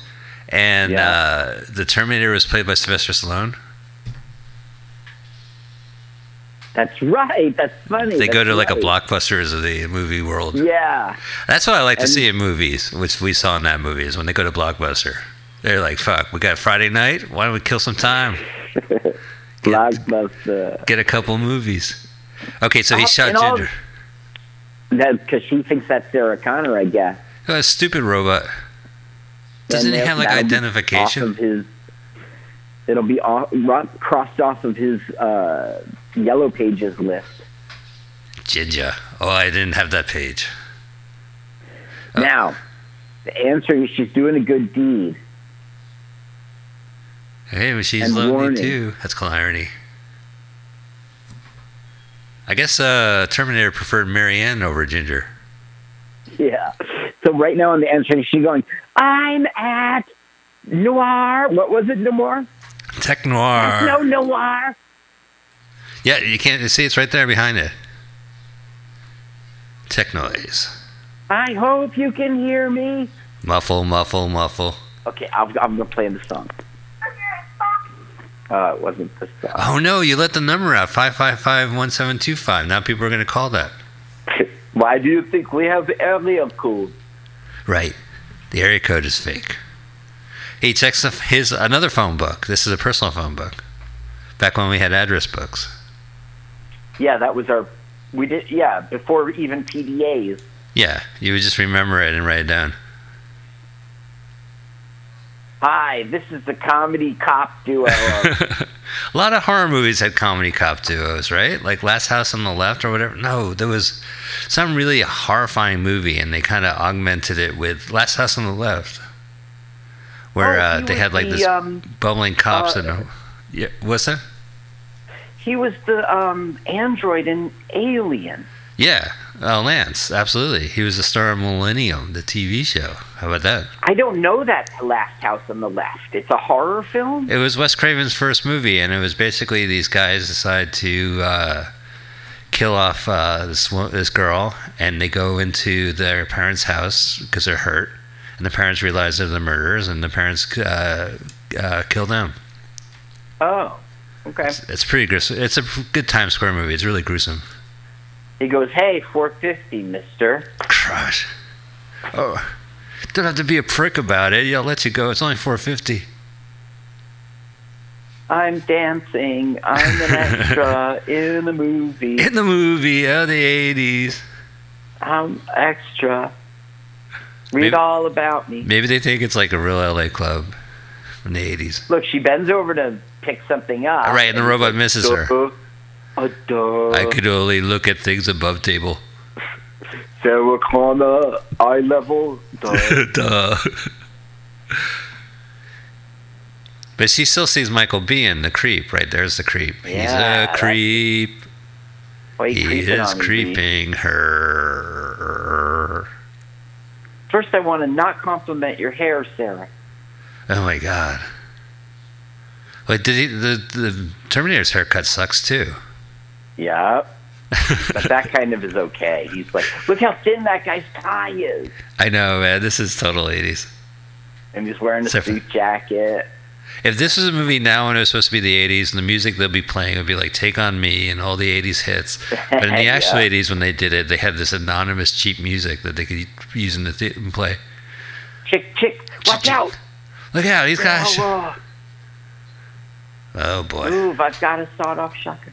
and Yeah. uh, the Terminator was played by Sylvester Stallone. That's right. That's funny. They go That's to like a blockbusters of the movie world. Yeah. That's what I like to And- see in movies, which we saw in that movie, is when they go to Blockbuster. They're like, fuck, we got Friday night. Why don't we kill some time? Blockbuster. Get a couple movies. Okay, so he Uh, shot Ginger. Because she thinks that's Sarah Connor, I guess. Oh, a stupid robot. Doesn't he have like identification? Off of his, it'll be off, crossed off of his uh, yellow pages list. Ginger. Oh, I didn't have that page. Uh, Now, the answer is she's doing a good deed. Hey, but she's And lonely warning. too. That's called irony. I guess uh, Terminator preferred Marianne over Ginger. Yeah. So right now on the answer, she's going, I'm at Noir. What was it, Noir? Tech Noir. No noir. Yeah, you can't you see it's right there behind it. Tech noise. I hope you can hear me. Muffle, muffle, muffle. Okay, I'm, I'm gonna play in the song. Uh, it wasn't the song. Oh no, you let the number out. 555-1725. Now people are gonna call that. Why do you think we have the area code? Right. The area code is fake. He checks his another phone book. This is a personal phone book. Back when we had address books. Yeah, that was our. We did. Yeah, before even PDAs. Yeah, you would just remember it and write it down. Hi, this is the comedy cop duo. a lot of horror movies had comedy cop duos, right? Like Last House on the Left or whatever. No, there was some really horrifying movie, and they kind of augmented it with Last House on the Left, where Oh, uh, they had like the, this um, bubbling cops uh, and yeah, what's that? He was the um, android in Alien. Yeah, uh, Lance, absolutely. He was the star of Millennium, the TV show. How about that? I don't know that Last House on the Left. It's a horror film. It was Wes Craven's first movie, and it was basically these guys decide to uh, kill off uh, this this girl, and they go into their parents' house because they're hurt, and the parents realize they're the murderers, and the parents uh, uh, kill them. Oh, okay. It's, it's pretty gruesome. It's a good Times Square movie. It's really gruesome. He goes, "Hey, 450, Mister." Crush. Oh, don't have to be a prick about it. I'll let you go. It's only four fifty. I'm dancing. I'm an extra in the movie. In the movie of the eighties. I'm extra. Read Maybe- all about me. Maybe they think it's like a real LA club from the eighties. Look, she bends over to pick something up. Right, and the robot misses her. Uh, duh. I could only look at things above table. Sarah Connor, eye level. Duh. Duh. But she still sees Michael being the creep. Right there's the creep. Yeah, He's a creep. He is on me, creeping her. First, I want to not compliment your hair, Sarah. Oh my god. Wait, did he? The the Terminator's haircut sucks too. Yeah, but that kind of is okay. He's like, look how thin that guy's tie is, I know, man. This is total eighties. and he's wearing a Except suit jacket. If this was a movie now and it was supposed to be the 80s and the music they'll be playing would be like Take On Me and all the 80s hits. But in the actual Yeah. 80s when they did it, they had this anonymous cheap music that they could use in the theater and play. Chick, chick, watch Chick. out! Look out, these guys. Oh, Oh boy. move! I've got a sawed-off shotgun.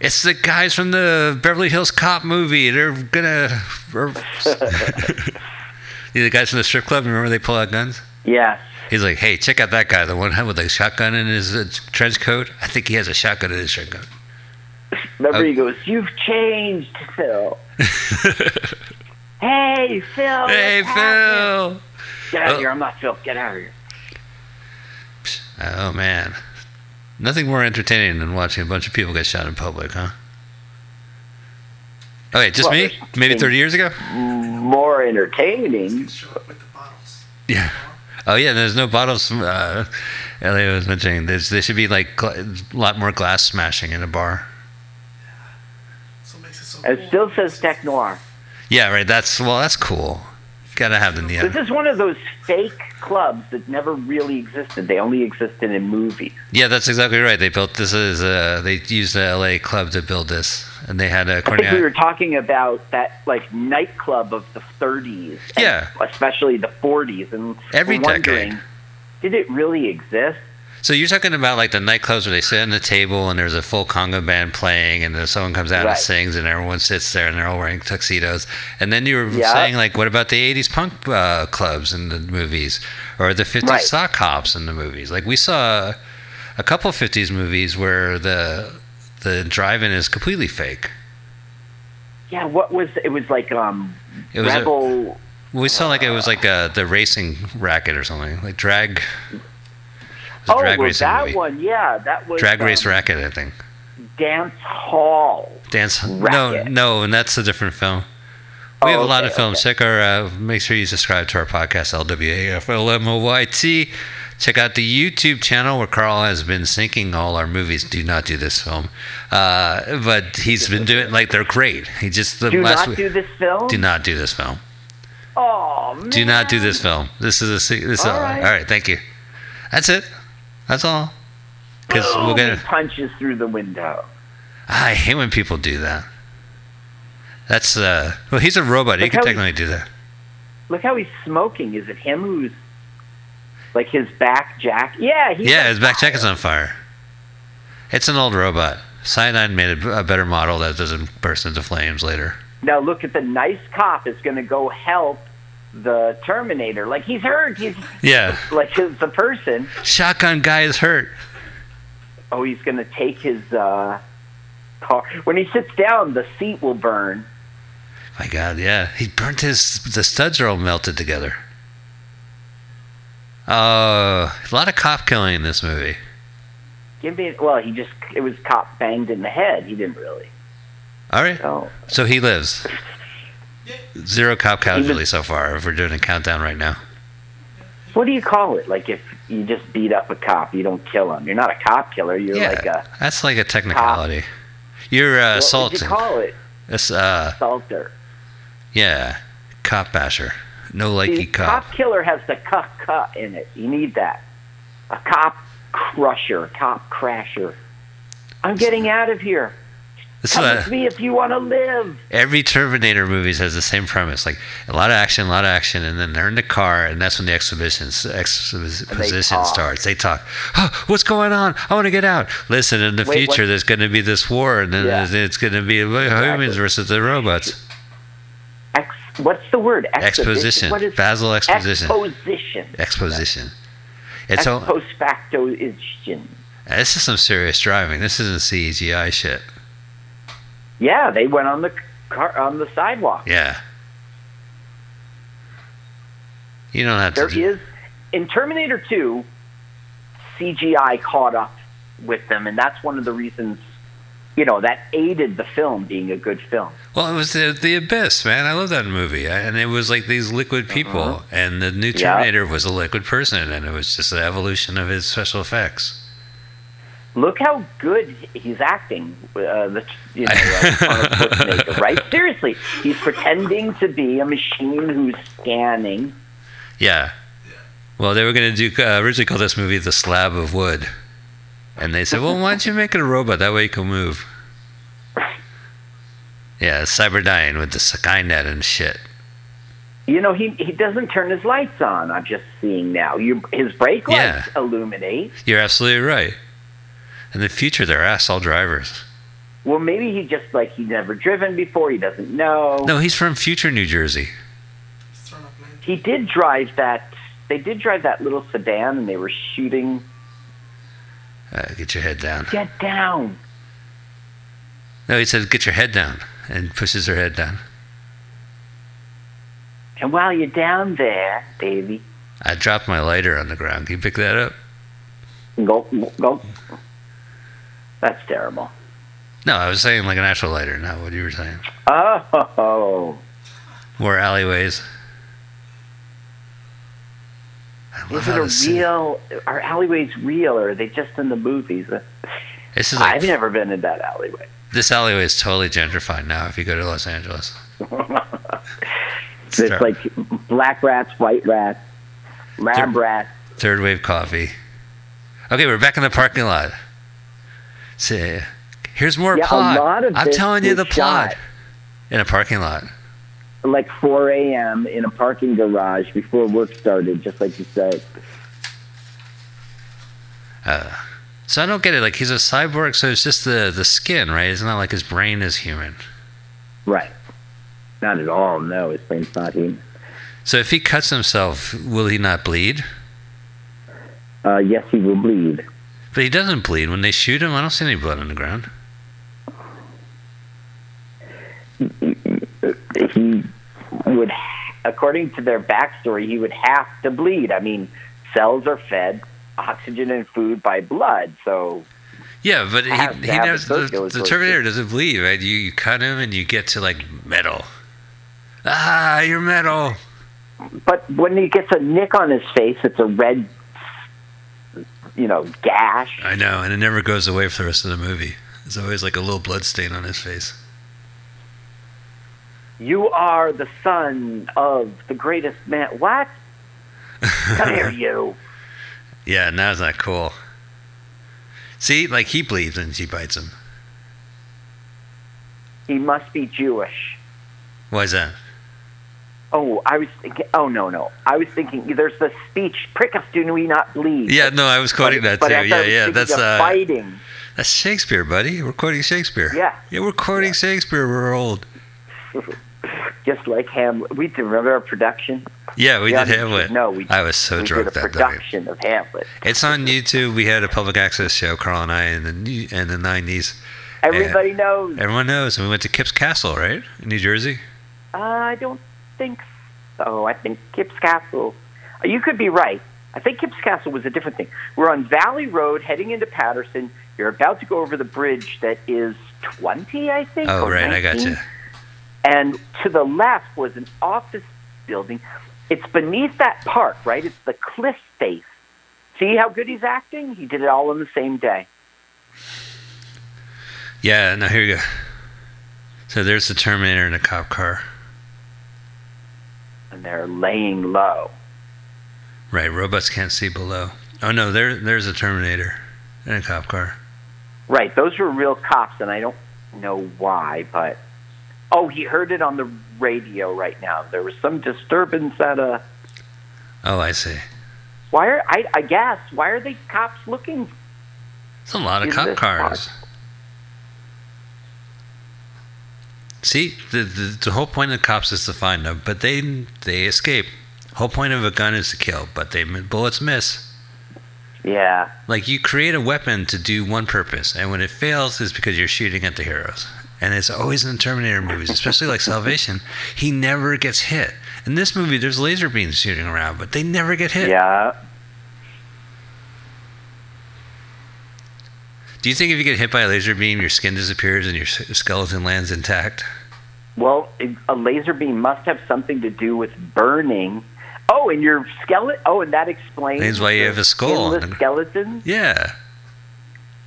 It's the guys from the Beverly Hills Cop movie. They're gonna. or- the guys from the strip club, remember they pull out guns? Yes. He's like, hey, check out that guy, the one with the shotgun in his uh, trench coat. I think he has a shotgun in his trench coat. Remember, Oh. he goes, "You've changed, Phil." Hey, Phil. hey? Phil. Get out of Oh. here! I'm not Phil. Get out of here. Oh man, nothing more entertaining than watching a bunch of people get shot in public, huh? Okay, just Well, me? Maybe 30 years ago? More entertaining. Yeah. Oh yeah, there's no bottles. Uh, Elliot was mentioning there's there should be like gla- a lot more glass smashing in a bar. It still says Tech Noir. Yeah, right. That's well, that's cool. Gotta have the neon. This is one of those fake clubs that never really existed. They only existed in movies. Yeah, that's exactly right. They built this as uh, they used the L.A. club to build this, and they had a I think we were talking about that like nightclub of the 30s, Yeah. especially the 40s, and Every decade. Did it really exist? So you're talking about like the nightclubs where they sit on the table and there's a full conga band playing, and then someone comes out and sings, and everyone sits there and they're all wearing tuxedos. And then you were Yeah. saying like, what about the '80s punk uh, clubs in the movies, or the '50s Right. sock hops in the movies? Like we saw a couple '50s movies where the the drive-in is completely fake. Yeah. What was it? Was like um It was a- Rebel. We saw like it was like uh, the racing racket or something, like drag. Was oh, drag well, racing that movie. one. Yeah, that was Drag race um, racket, I think. Dance Hall. Dance. Hall? No, no, and that's a different film. We Oh, have a lot of films. okay. Check our. Uh, make sure you subscribe to our podcast, LWAFLMOYT. Check out the YouTube channel where Carl has been syncing all our movies. Do not do this film, uh, but he's been doing like they're great. He just the Do last not week- do this film. do not do this film. Oh man. Do not do this film. This is a this. All all right. all right. Thank you. That's it. That's all. Because we'll Boom, get. he punches through the window. I hate when people do that. That's uh. Well, he's a robot. He Look can technically do that. Look how he's smoking. Is it him who's like his back jack? Yeah, Yeah, his back fire. is on fire. It's an old robot. Cyberdyne made a, a better model that doesn't burst into flames later. Now look at the nice cop is going to go help the Terminator. Like he's hurt. He's Yeah. like his, the person. Shotgun guy is hurt. Oh, he's going to take his uh, car. When he sits down, the seat will burn. My God, yeah. He burnt his. The studs are all melted together. Oh, a lot of cop killing in this movie. Give me. Well, he just it was cop banged in the head. He didn't really. All right. Oh, So he lives. Zero cop casualty so far. If we're doing a countdown right now. what do you call it? Like if you just beat up a cop, you don't kill him. You're not a cop killer. You're yeah, like a. that's like a technicality. You're uh, What would you call it? That's uh, Assaulter. yeah, cop basher. No likey See, cop. cop killer has the cut cut in it. You need that. A cop crusher, a cop crasher. I'm getting out of here. This is Come with me if you want to live. every Terminator movies has the same premise, like a lot of action, a lot of action, and then they're in the car, and that's when the exhibitions exposition starts. They talk, oh, "What's going on? I want to get out." Listen, in the Wait, future, there's going to be this war, and then Yeah. it's going to be humans versus the robots. Ex, what's the word? Exposition, What is Basil exposition, exposition? exposition. It's all, post facto this is some serious driving. This isn't CGI shit. Yeah, they went on the car on the sidewalk. Yeah. You don't have to. There is in Terminator 2, CGI caught up with them, and that's one of the reasons, you know, that aided the film being a good film. Well, it was the the abyss, man. I love that movie, and it was like these liquid people, Uh-huh. and the new Yeah. Terminator was a liquid person, and it was just the evolution of his special effects. Look how good he's acting. Uh, the you know uh, right? Seriously, he's pretending to be a machine who's scanning. Yeah. Well, they were going to do uh, originally call this movie "The Slab of Wood," and they said, "Well, why don't you make it a robot? That way you can move." Yeah, Cyberdyne with the Skynet and shit. You know, he he doesn't turn his lights on. I'm just seeing now. You, his brake lights Yeah. illuminate. You're absolutely right. In the future, they're asshole drivers. Well, maybe he just like he's never driven before. He doesn't know. No, he's from future New Jersey. He did drive that. They did drive that little sedan, and they were shooting. Uh, get your head down. Get down. No, he says, "Get your head down," and pushes her head down. And while you're down there, baby, I dropped my lighter on the ground. Can you pick that up? go go. That's terrible. No, I was saying like an actual lighter, not what you were saying. Oh, More alleyways. Is it a real? Are alleyways real, or are they just in the movies? This is like I've never been in that alleyway. this alleyway is totally gentrified now. If you go to Los Angeles, It's like black rats, white rats, lab rats. third wave coffee. Okay, we're back in the parking lot. See, here's more Yeah, a plot. lot of I'm telling you the plot shot in a parking lot. like 4 a.m. in a parking garage before work started, just like you said. Uh, so I don't get it. Like he's a cyborg, so it's just the the skin, right? It's not like his brain is human. Right. Not at all. No, his brain's not human. So if he cuts himself, will he not bleed? Uh, yes, he will bleed. But he doesn't bleed when they shoot him. I don't see any blood on the ground. He would, according to their backstory, he would have to bleed. I mean, cells are fed oxygen and food by blood, so Yeah, but he, he knows the the, Terminator doesn't bleed, right? You, you cut him and you get to like metal. Ah, you're metal. But when he gets a nick on his face, it's a red you know, gash. I know, and it never goes away for the rest of the movie. There's always like a little blood stain on his face. You are the son of the greatest man. What? Come here, you. Yeah, now it's not cool. See, like he bleeds and she bites him. He must be Jewish. Why is that? Oh, I was thinking. Oh no, no. I was thinking. There's the speech. Prick us, do we not bleed? Yeah, no, I was quoting that but too. Yeah, yeah, that's uh, fighting. that's Shakespeare, buddy. We're quoting Shakespeare. Yeah. yeah, we're quoting Yeah. Shakespeare. We're old. Just like Hamlet. We did remember our production. Yeah, we Yeah, did Hamlet. know, we- I was so we drunk did a that night. production of Hamlet. It's on YouTube. We had a public access show, Carl and I, in the in the nineties. Everybody knows. Everyone knows. And we went to Kip's Castle, right, in New Jersey. I don't think so. I think Kip's Castle. uh, You could be right. I think Kip's Castle was a different thing. We're on Valley Road heading into Paterson. You're about to go over the bridge that is 20, I think. Oh, right, I got 19. you. And to the left was an office building. It's beneath that park, right? It's the cliff face. See how good he's acting? He did it all in the same day. Yeah. Now here you go. So there's the Terminator in a cop car. And they're laying low. Right. Robots can't see below. Oh no, there there's a Terminator in a cop car. Right, those were real cops, and I don't know why, but oh, he heard it on the radio right now. There was some disturbance at a. Oh, I see. Why are I? I guess why are they cops looking? It's a lot of cop cars. See, the, the the whole point of the cops is to find them, but they they escape. Whole point of a gun is to kill, but they bullets miss. Yeah, Like you create a weapon to do one purpose, and when it fails, it's because you're shooting at the heroes. And it's always in the Terminator movies, especially like Salvation. He never gets hit. In this movie, there's laser beams shooting around, but they never get hit. yeah. Do you think if you get hit by a laser beam, your skin disappears and your skeleton lands intact? Well, a laser beam must have something to do with burning. Oh, and your skeleton. Oh, and that explains. That's why you have a skull. skinless skeleton. Yeah.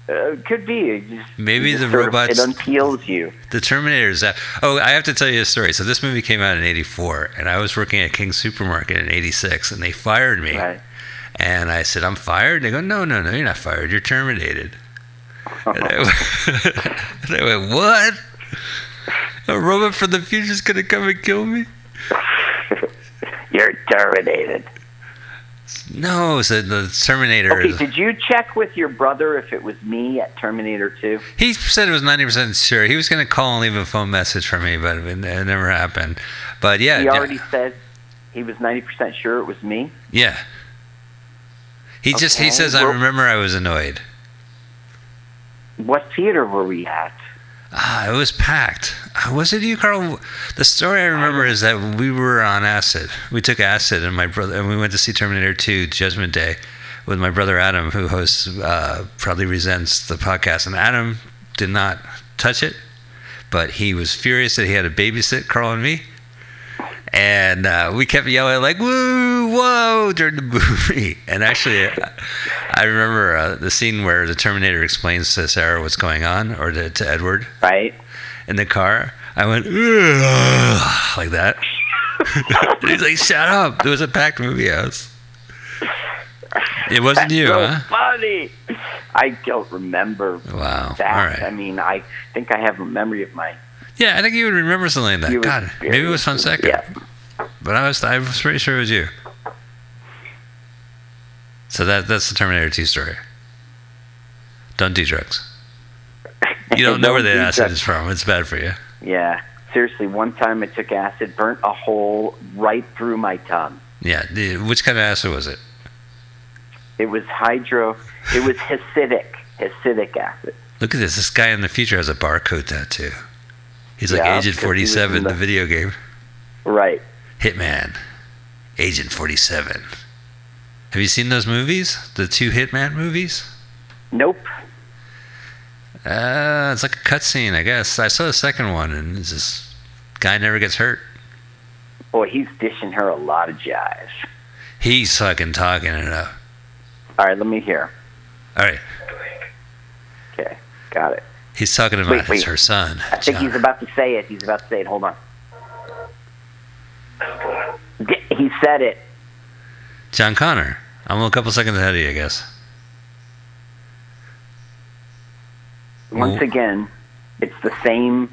Uh, could be. Just- Maybe the just sort of- robots- It unpeels you. The Terminator is that. Oh, I have to tell you a story. So this movie came out in '84, and I was working at King's Supermarket in '86, and they fired me. Right. And I said, "I'm fired." They go, "No, no, no, you're not fired. You're terminated." And I, went- and I went, "What? A robot from the future is gonna come and kill me?" You're terminated. No, said the Terminator. Okay, did you check with your brother if it was me at Terminator 2? He said it was 90% sure. He was going to call and leave a phone message for me, but it, never happened. But yeah, He yeah, already said he was 90% sure it was me. yeah. He just he says I remember I was annoyed. What theater were we at? Ah, it was packed. Uh, Was it you, Carl? The story I remember is that we were on acid. We took acid, and my brother and we went to see Terminator 2: Judgment Day with my brother Adam, who hosts uh, Proudly Resents the podcast. And Adam did not touch it, but he was furious that he had to babysit Carl and me. And uh, we kept yelling like "woo, whoa" during the movie. And actually, I remember uh, the scene where the Terminator explains to Sarah what's going on, or to, to Edward Right? in the car. I went like that. He's like, "Shut up!" It was a packed movie house. It wasn't That's you, so huh? funny. I don't remember Wow. that. All right. I mean, I think I have a memory of my. Yeah, I think you would remember something like that. you God, maybe it was Fonseca. Yeah. But I was, I was pretty sure it was you. So that that's the Terminator 2 story. Don't do drugs. You don't know where the acid drugs. is from. It's bad for you. Yeah. Seriously, one time I took acid, burnt a hole right through my tongue. Yeah. the- Which kind of acid was it? It was hydro. It was Hasidic. Hasidic acid. Look at this. This guy in the future has a barcode tattoo. He's like Yeah, Agent he was 47, the the- video game. Right. Hitman. Agent 47. Have you seen those movies? The two Hitman movies? Nope. Uh, it's like a cutscene, I guess. I saw the second one, and it's this guy never gets hurt. Boy, he's dishing her a lot of jive. He's fucking talking it up. All right, let me hear. All right. Okay, got it. He's talking about Wait, wait. his, her son. I think John. he's about to say it. He's about to say it. Hold on. He said it. John Connor. I'm a couple seconds ahead of you, I guess. Once again, it's the same.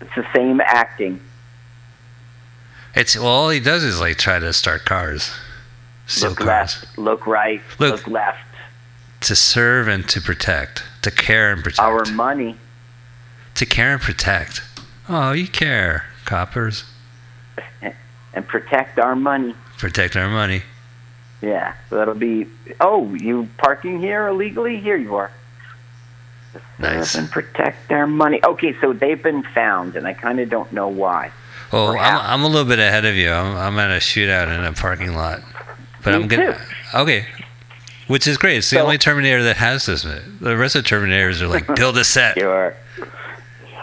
It's the same acting. It's well, all he does is like try to start cars, steal look cars, left, look right, Look. look, left. to serve and to protect, to care and protect, Our money. to care and protect. Oh, you care, coppers. and protect our money. Protect our money. Yeah, so that'll be. Oh, you parking here illegally? Here you are. Nice. And protect their money. Okay, so they've been found, and I kind of don't know why. Well, I'm, I'm a little bit ahead of you. I'm, I'm at a shootout in a parking lot, but Me I'm gonna. too. Okay, which is great. It's the So- only Terminator that has this. The rest of the Terminators are like build a set, Sure.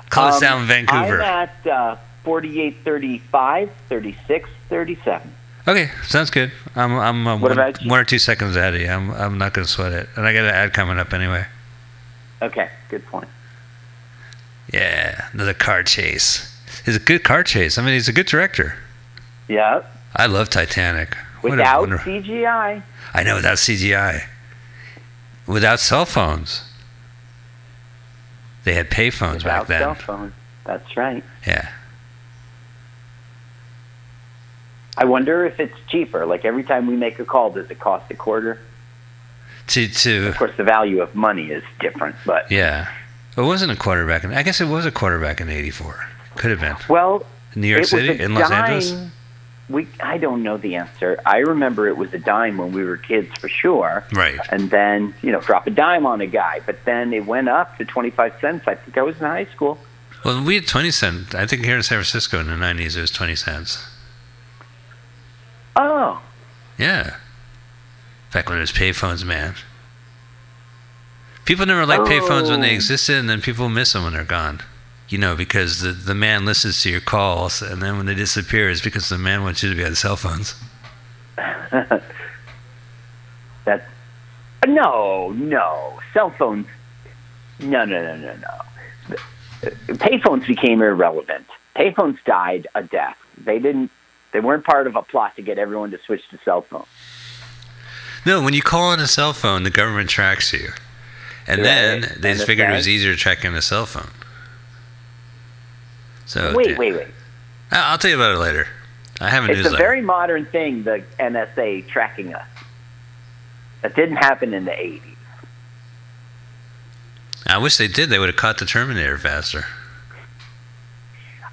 close Um, down Vancouver. I'm at uh, 48, 35, 36, 37. Okay, sounds good. I'm I'm uh, one, one or two seconds ahead of you. I'm I'm not gonna sweat it, and I got an ad coming up anyway. Okay, good point. Yeah, another car chase. He's a good car chase. I mean, he's a good director. Yeah, I love Titanic. What a without wonder- CGI. I know without CGI, without cell phones. They had payphones back Without then. cell phone. That's right. Yeah. I wonder if it's cheaper. Like every time we make a call, does it cost a quarter? To to Of course, the value of money is different, but yeah. It wasn't a quarterback. In, I guess it was a quarterback in '84. Could have been well, in New York City, in Los dime. Angeles. We I don't know the answer. I remember it was a dime when we were kids for sure. Right. And then you know, drop a dime on a guy, but then it went up to twenty five cents. I think I was in high school. Well, we had 20 cents. I think here in San Francisco in the 90s it was 20 cents. Oh, Yeah. Back when it was payphones, man. People never liked payphones when they Oh. existed, and then people miss them when they're gone. You know, because the, the man listens to your calls, and then when they disappear, it's because the man wants you to be on cell phones. that no, no cell phones. No, no, no, no, no. Payphones became irrelevant. Payphones died a death. They didn't. They weren't part of a plot to get everyone to switch to cell phones. No, when you call on a cell phone, the government tracks you. And then Right. they And just if figured it was easier to track on a cell phone. So wait, yeah. wait, wait. I'll tell you about it later. I have a It's a very modern thing, the NSA tracking us. That didn't happen in the 80s. I wish they did. They would have caught the Terminator faster.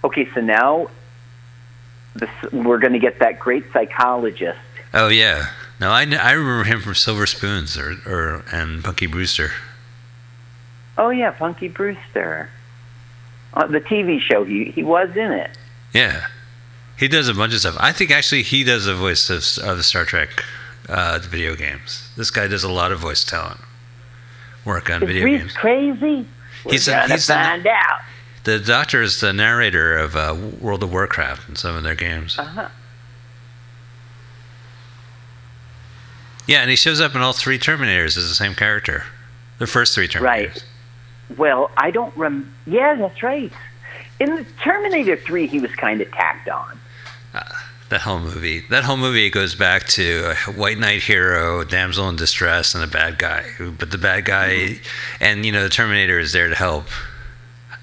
Okay, so now this, we're going to get that great psychologist. Oh yeah. No, I, I remember him from Silver Spoons or, or and Punky Brewster. Oh, yeah, Punky Brewster. Uh, the TV show, he, he was in it. Yeah, he does a bunch of stuff. I think actually he does the voice of, of the Star Trek uh, video games. This guy does a lot of voice talent work on Is video Reese games. crazy? We're He's a- he's find out. The Doctor is the narrator of uh, World of Warcraft and some of their games. Uh-huh. Yeah, and he shows up in all three Terminators as the same character. The first three Terminators. Right. Well, I don't rem. Yeah, that's right. In the Terminator 3, he was kind of tacked on. That whole movie. That whole movie goes back to a white knight hero, damsel in distress, and a bad guy. But the bad guy, Mm-hmm. and you know, the Terminator is there to help.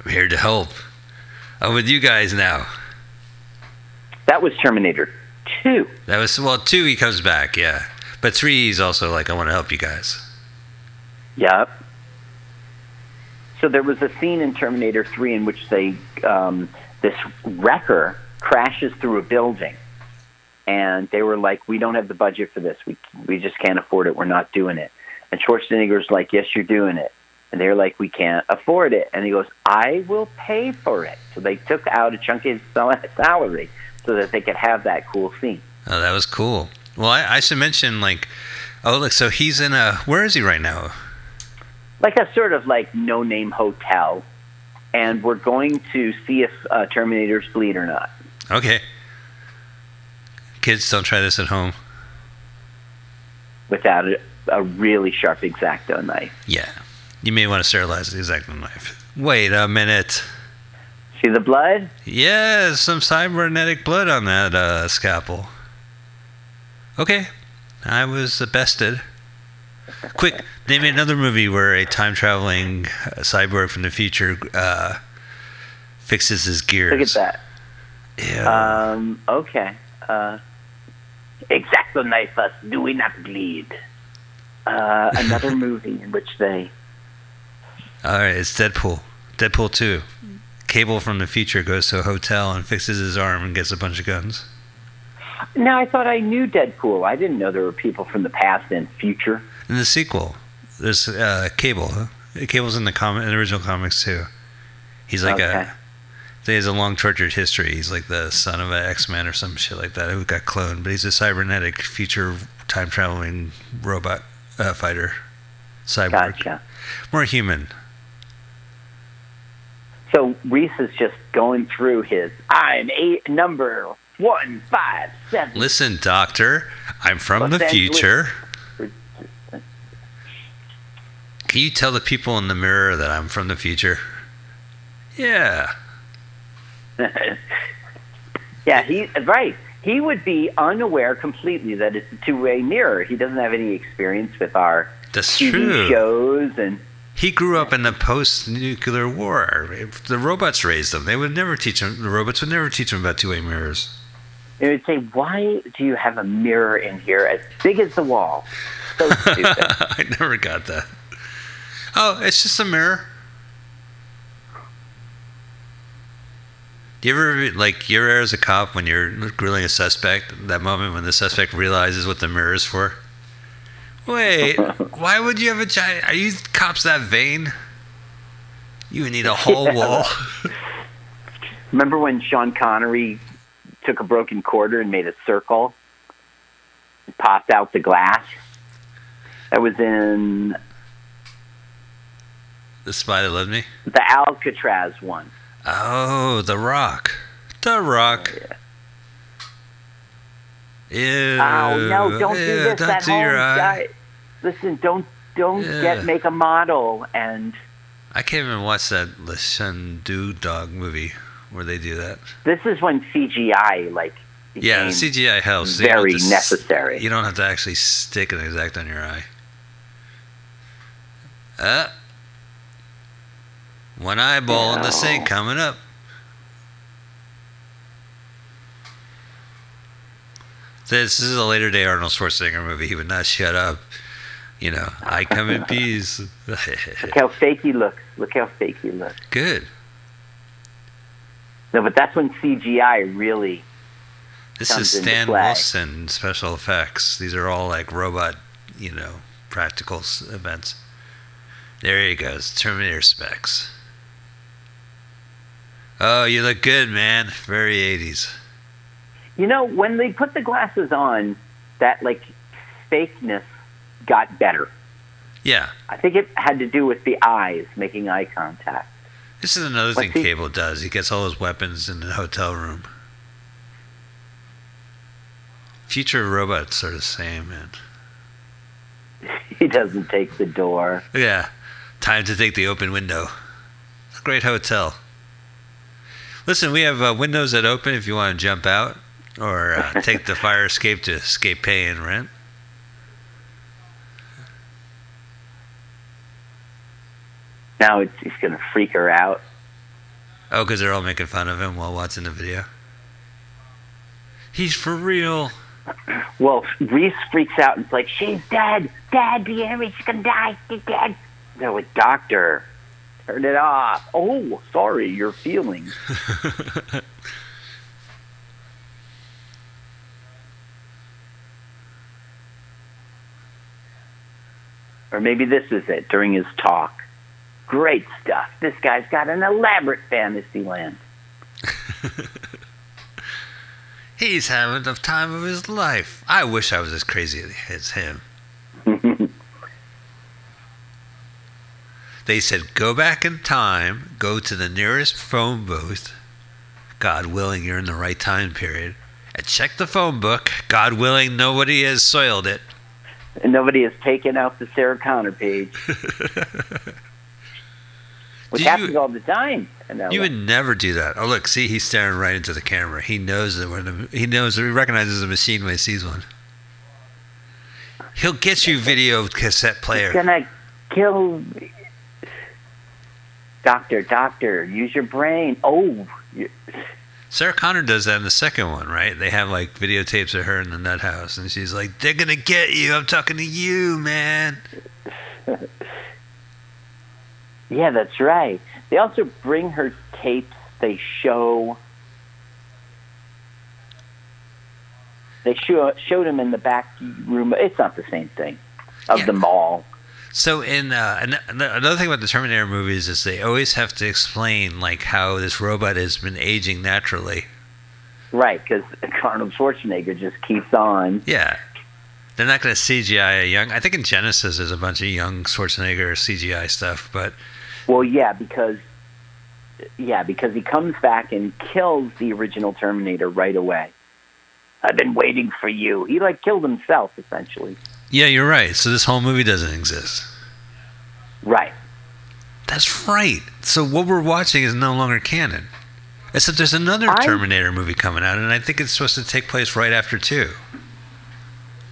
I'm here to help. I'm with you guys now. That was Terminator 2. That was well, two. He comes back, yeah. But three, he's also like, I want to help you guys. Yep. So there was a scene in Terminator 3 in which they um, this wrecker crashes through a building, and they were like, "We don't have the budget for this. We we just can't afford it. We're not doing it." And Schwarzenegger's like, "Yes, you're doing it." And they're like, "We can't afford it." And he goes, "I will pay for it." So they took out a chunk of his salary so that they could have that cool scene. Oh, that was cool. Well, I, I should mention like, oh look, so he's in a. Where is he right now? Like a sort of like no name hotel, and we're going to see if uh, Terminators bleed or not. Okay. Kids, don't try this at home. without a, a really sharp exacto knife. Yeah. You may want to sterilize the exacto knife. Wait a minute. See the blood? Yeah, some cybernetic blood on that uh, scalpel. Okay, I was bested. Quick, name me another movie where a time traveling uh, cyborg from the future uh, fixes his gears. Look at that. Ew. Um, okay. Uh, exacto knife us, do we not bleed? Uh, another movie in which they. All right, it's Deadpool. Deadpool 2. Cable from the future goes to a hotel and fixes his arm and gets a bunch of guns. Now, I thought I knew Deadpool. I didn't know there were people from the past and future. In the sequel, there's uh, Cable. Cable's in the comic, in the original comics too. He's like Okay. a. He has a long tortured history. He's like the son of an X Man or some shit like that who got cloned, but he's a cybernetic future time traveling robot uh, fighter. Cyborg. Gotcha. More human. So Reese is just going through his. I'm eight number one five seven. Listen, Doctor, I'm from Los the Angeles- future. Can you tell the people in the mirror that I'm from the future? Yeah. yeah, he right. He would be unaware completely that it's a two-way mirror. He doesn't have any experience with our That's TV true. shows and He grew up in the post-nuclear war. If the robots raised him, they would never teach him. The robots would never teach him about two-way mirrors. They would say, "Why do you have a mirror in here as big as the wall?" So stupid. I never got that. Oh, it's just a mirror. Do you ever like you ever as a cop when you're grilling a suspect? That moment when the suspect realizes what the mirror is for. Wait, why would you have a giant? Are you cops that vain? You would need a whole Yeah. wall. Remember when Sean Connery took a broken quarter and made a circle and popped out the glass? That was in the spy that loved me. the Alcatraz one. Oh, The Rock. The Rock. Ew. Oh no! Don't do Ew, this don't at do home, your eye. guy. Listen, don't don't Yeah. get make a model and I can't even watch that Le Shendu Dog movie where they do that. this is when CGI like Yeah, the CGI helps. You very s- necessary. You don't have to actually stick an exact on your eye. Uh, one eyeball in the sink coming up. This is a later day Arnold Schwarzenegger movie. He would not shut up. You know, I come in peace. Look how fake he looks. Look how fake he looks. Good. No, but that's when CGI really. This is Stan. Winston special effects. These are all like robot, you know, practical events. There he goes, Terminator specs. Oh, you look good, man. Very 80s. You know, when they put the glasses on, that like fakeness got better. Yeah, I think it had to do with the eyes making eye contact. this is another thing he- Cable does. He gets all his weapons in the hotel room. Future robots are the same, man. He doesn't take the door. Yeah, time to take the open window. It's a great hotel. Listen, we have uh, windows that open if you want to jump out or uh, take the fire escape to escape paying rent. Now it's, he's going to freak her out. Oh, because they're all making fun of him while watching the video. He's for real. Well, Reese freaks out and it's like, she's dead. Dad, hear me? She's going to die. She's dead. They're like, doctor, turn it off. Oh, sorry, your feelings. Or maybe this is it during his talk. Great stuff. This guy's got an elaborate fantasy land. He's having the time of his life. I wish I was as crazy as him. They said, go back in time, go to the nearest phone booth. God willing, you're in the right time period. And check the phone book. God willing, nobody has soiled it. And nobody has taken out the Sarah Connor page, which Do you- happens all the time. You would never do that. Oh, look, see, he's staring right into the camera. He knows that when the, he knows he recognizes a machine when he sees one. He'll get you video cassette player. gonna kill. Doctor, doctor, use your brain. Oh, Sarah Connor does that in the second one, right? They have like videotapes of her in the nut house, and she's like, "They're gonna get you. I'm talking to you, man." yeah, that's right. They also bring her tapes. They show. They show, showed him in the back room. It's not the same thing of Yeah. the mall. So, in uh, another thing about the Terminator movies is they always have to explain like how this robot has been aging naturally. Right, because Arnold Schwarzenegger just keeps on. Yeah. They're not going to CGI a young. I think in Genisys there's a bunch of young Schwarzenegger CGI stuff, but Well, yeah, because yeah, because he comes back and kills the original Terminator right away. I've been waiting for you. He like killed himself essentially. Yeah, you're right. So this whole movie doesn't exist. Right. That's right. So what we're watching is no longer canon. Except there's another I- Terminator movie coming out, and I think it's supposed to take place right after two.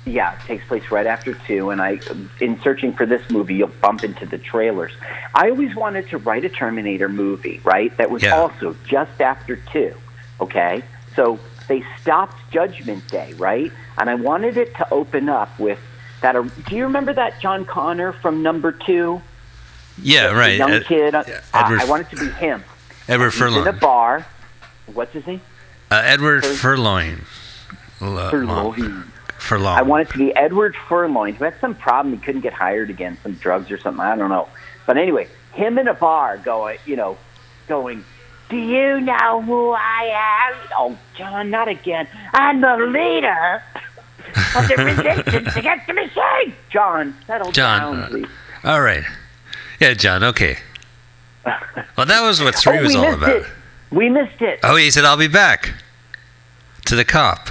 Yeah, it takes place right after two, and I, in searching for this movie, you'll bump into the trailers. I always wanted to write a Terminator movie, right? That was Yeah. also just after two. Okay, so they stopped Judgment Day, right? And I wanted it to open up with that. uh, Do you remember that John Connor from Number Two? Yeah, the right. young Ed- kid. Uh, Edward- I wanted it to be him. Edward Furlong. in a bar. What's his name? Uh, Edward Fur- Furloin. L- Furlong. Furlong. I wanted it to be Edward Furloin, who had some problem. He couldn't get hired again, some drugs or something. I don't know. But anyway, him in a bar going, you know, going, do you know who I am? Oh, John, not again. I'm the leader of the resistance against the machine. John, settle John, down, uh, please. All right. Yeah, John. Okay. Well, that was what three oh, was all about. it. We missed it. Oh, he said, "I'll be back." To the cop.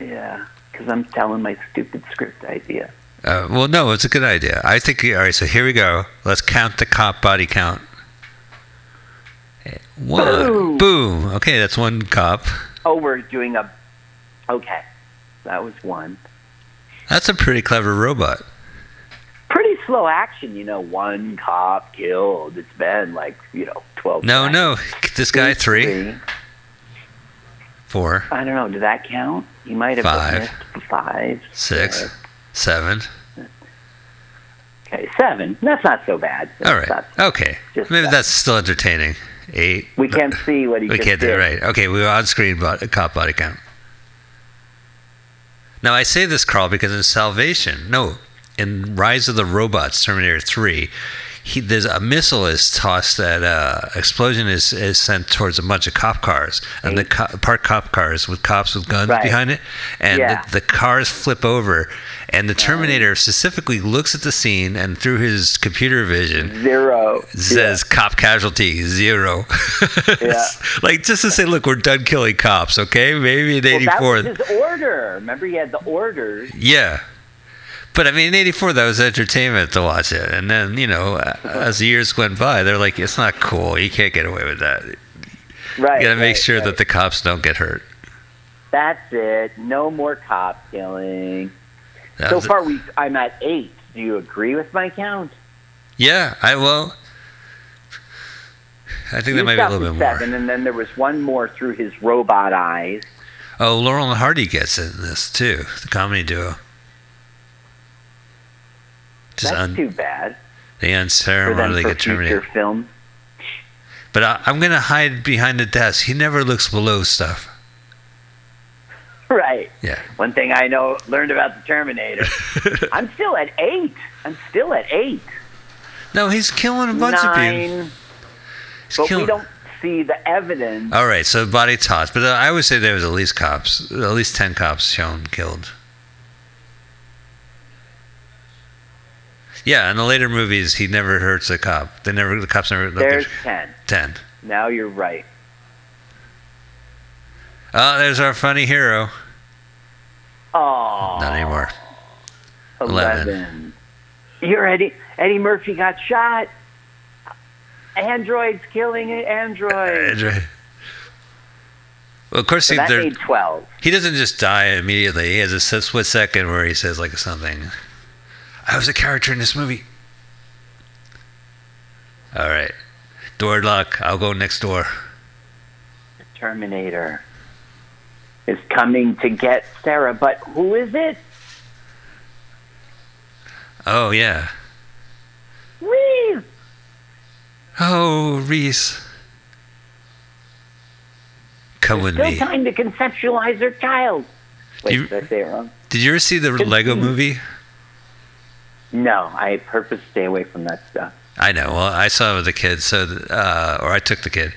Yeah, because I'm telling my stupid script idea. Uh, well, no, it's a good idea. I think. All right, so here we go. Let's count the cop body count. One. Boom. Boom. Okay, that's one cop. Oh, we're doing a. Okay, that was one. That's a pretty clever robot. pretty slow action, you know, one cop killed. It's been like, you know, 12 No, seconds. no. This guy three, four, I don't know. Did that count? You might have Five. missed five. six, six. seven. Okay, seven. That's not so bad. All right. That's- Okay. Maybe that. that's still entertaining. Eight. we can't see what he did. We can't do it right. Okay, we were on screen but a cop body count. Now I say this, Carl, because in Salvation, no, in Rise of the Robots, Terminator Three, he there's a missile is tossed that uh, explosion is, is sent towards a bunch of cop cars and the co- parked cop cars with cops with guns Right. behind it, and Yeah. the, the cars flip over, and the Terminator specifically looks at the scene and through his computer vision Zero. says cop casualty zero. Yeah. like just to say, look, we're done killing cops, okay? Maybe in Well, '84, that was his order. Remember, he had the orders. yeah. But I mean, in '84, that was entertainment to watch it, and then you know, as the years went by, they're like, it's not cool. You can't get away with that. Right. You got to make right, sure right. that the cops don't get hurt. That's it. No more cop killing. That So far, we I'm at eight. Do you agree with my count? yeah. I will. I think You that might be a little bit more. seven, and then there was one more through his robot eyes. Oh, Laurel and Hardy gets in this too. The comedy duo. Just That's un- too bad they for them unceremoniously for get terminated. future film. But I, I'm gonna hide behind the desk. He never looks below stuff. Right. Yeah. One thing I know learned about the Terminator. I'm still at eight. I'm still at eight. no, he's killing a bunch of people. Nine. He's But we don't see the evidence. All right, so body toss. But uh, I would say there was at least cops, at least ten cops shown killed. Yeah, in the later movies, he never hurts a cop. They never, the cops never. There's ten. ten. Now you're right. Oh, there's our funny hero. Oh. Not anymore. 11. Eleven. You're Eddie. Eddie Murphy got shot. Androids killing androids. Android. Well, of course, So he, that made 12. he doesn't just die immediately. He has a split second where he says like something. I was a character in this movie. All right, door lock. I'll go next door. The Terminator is coming to get Sarah, but who is it? Oh yeah. Reese. Oh Reese. Come with Still me. time to conceptualize her child. Wait, You- did I say it wrong? Did you ever see the Lego movie? No, I purpose stay away from that stuff. I know. Well, I saw it with the kid, so uh, or I took the kid.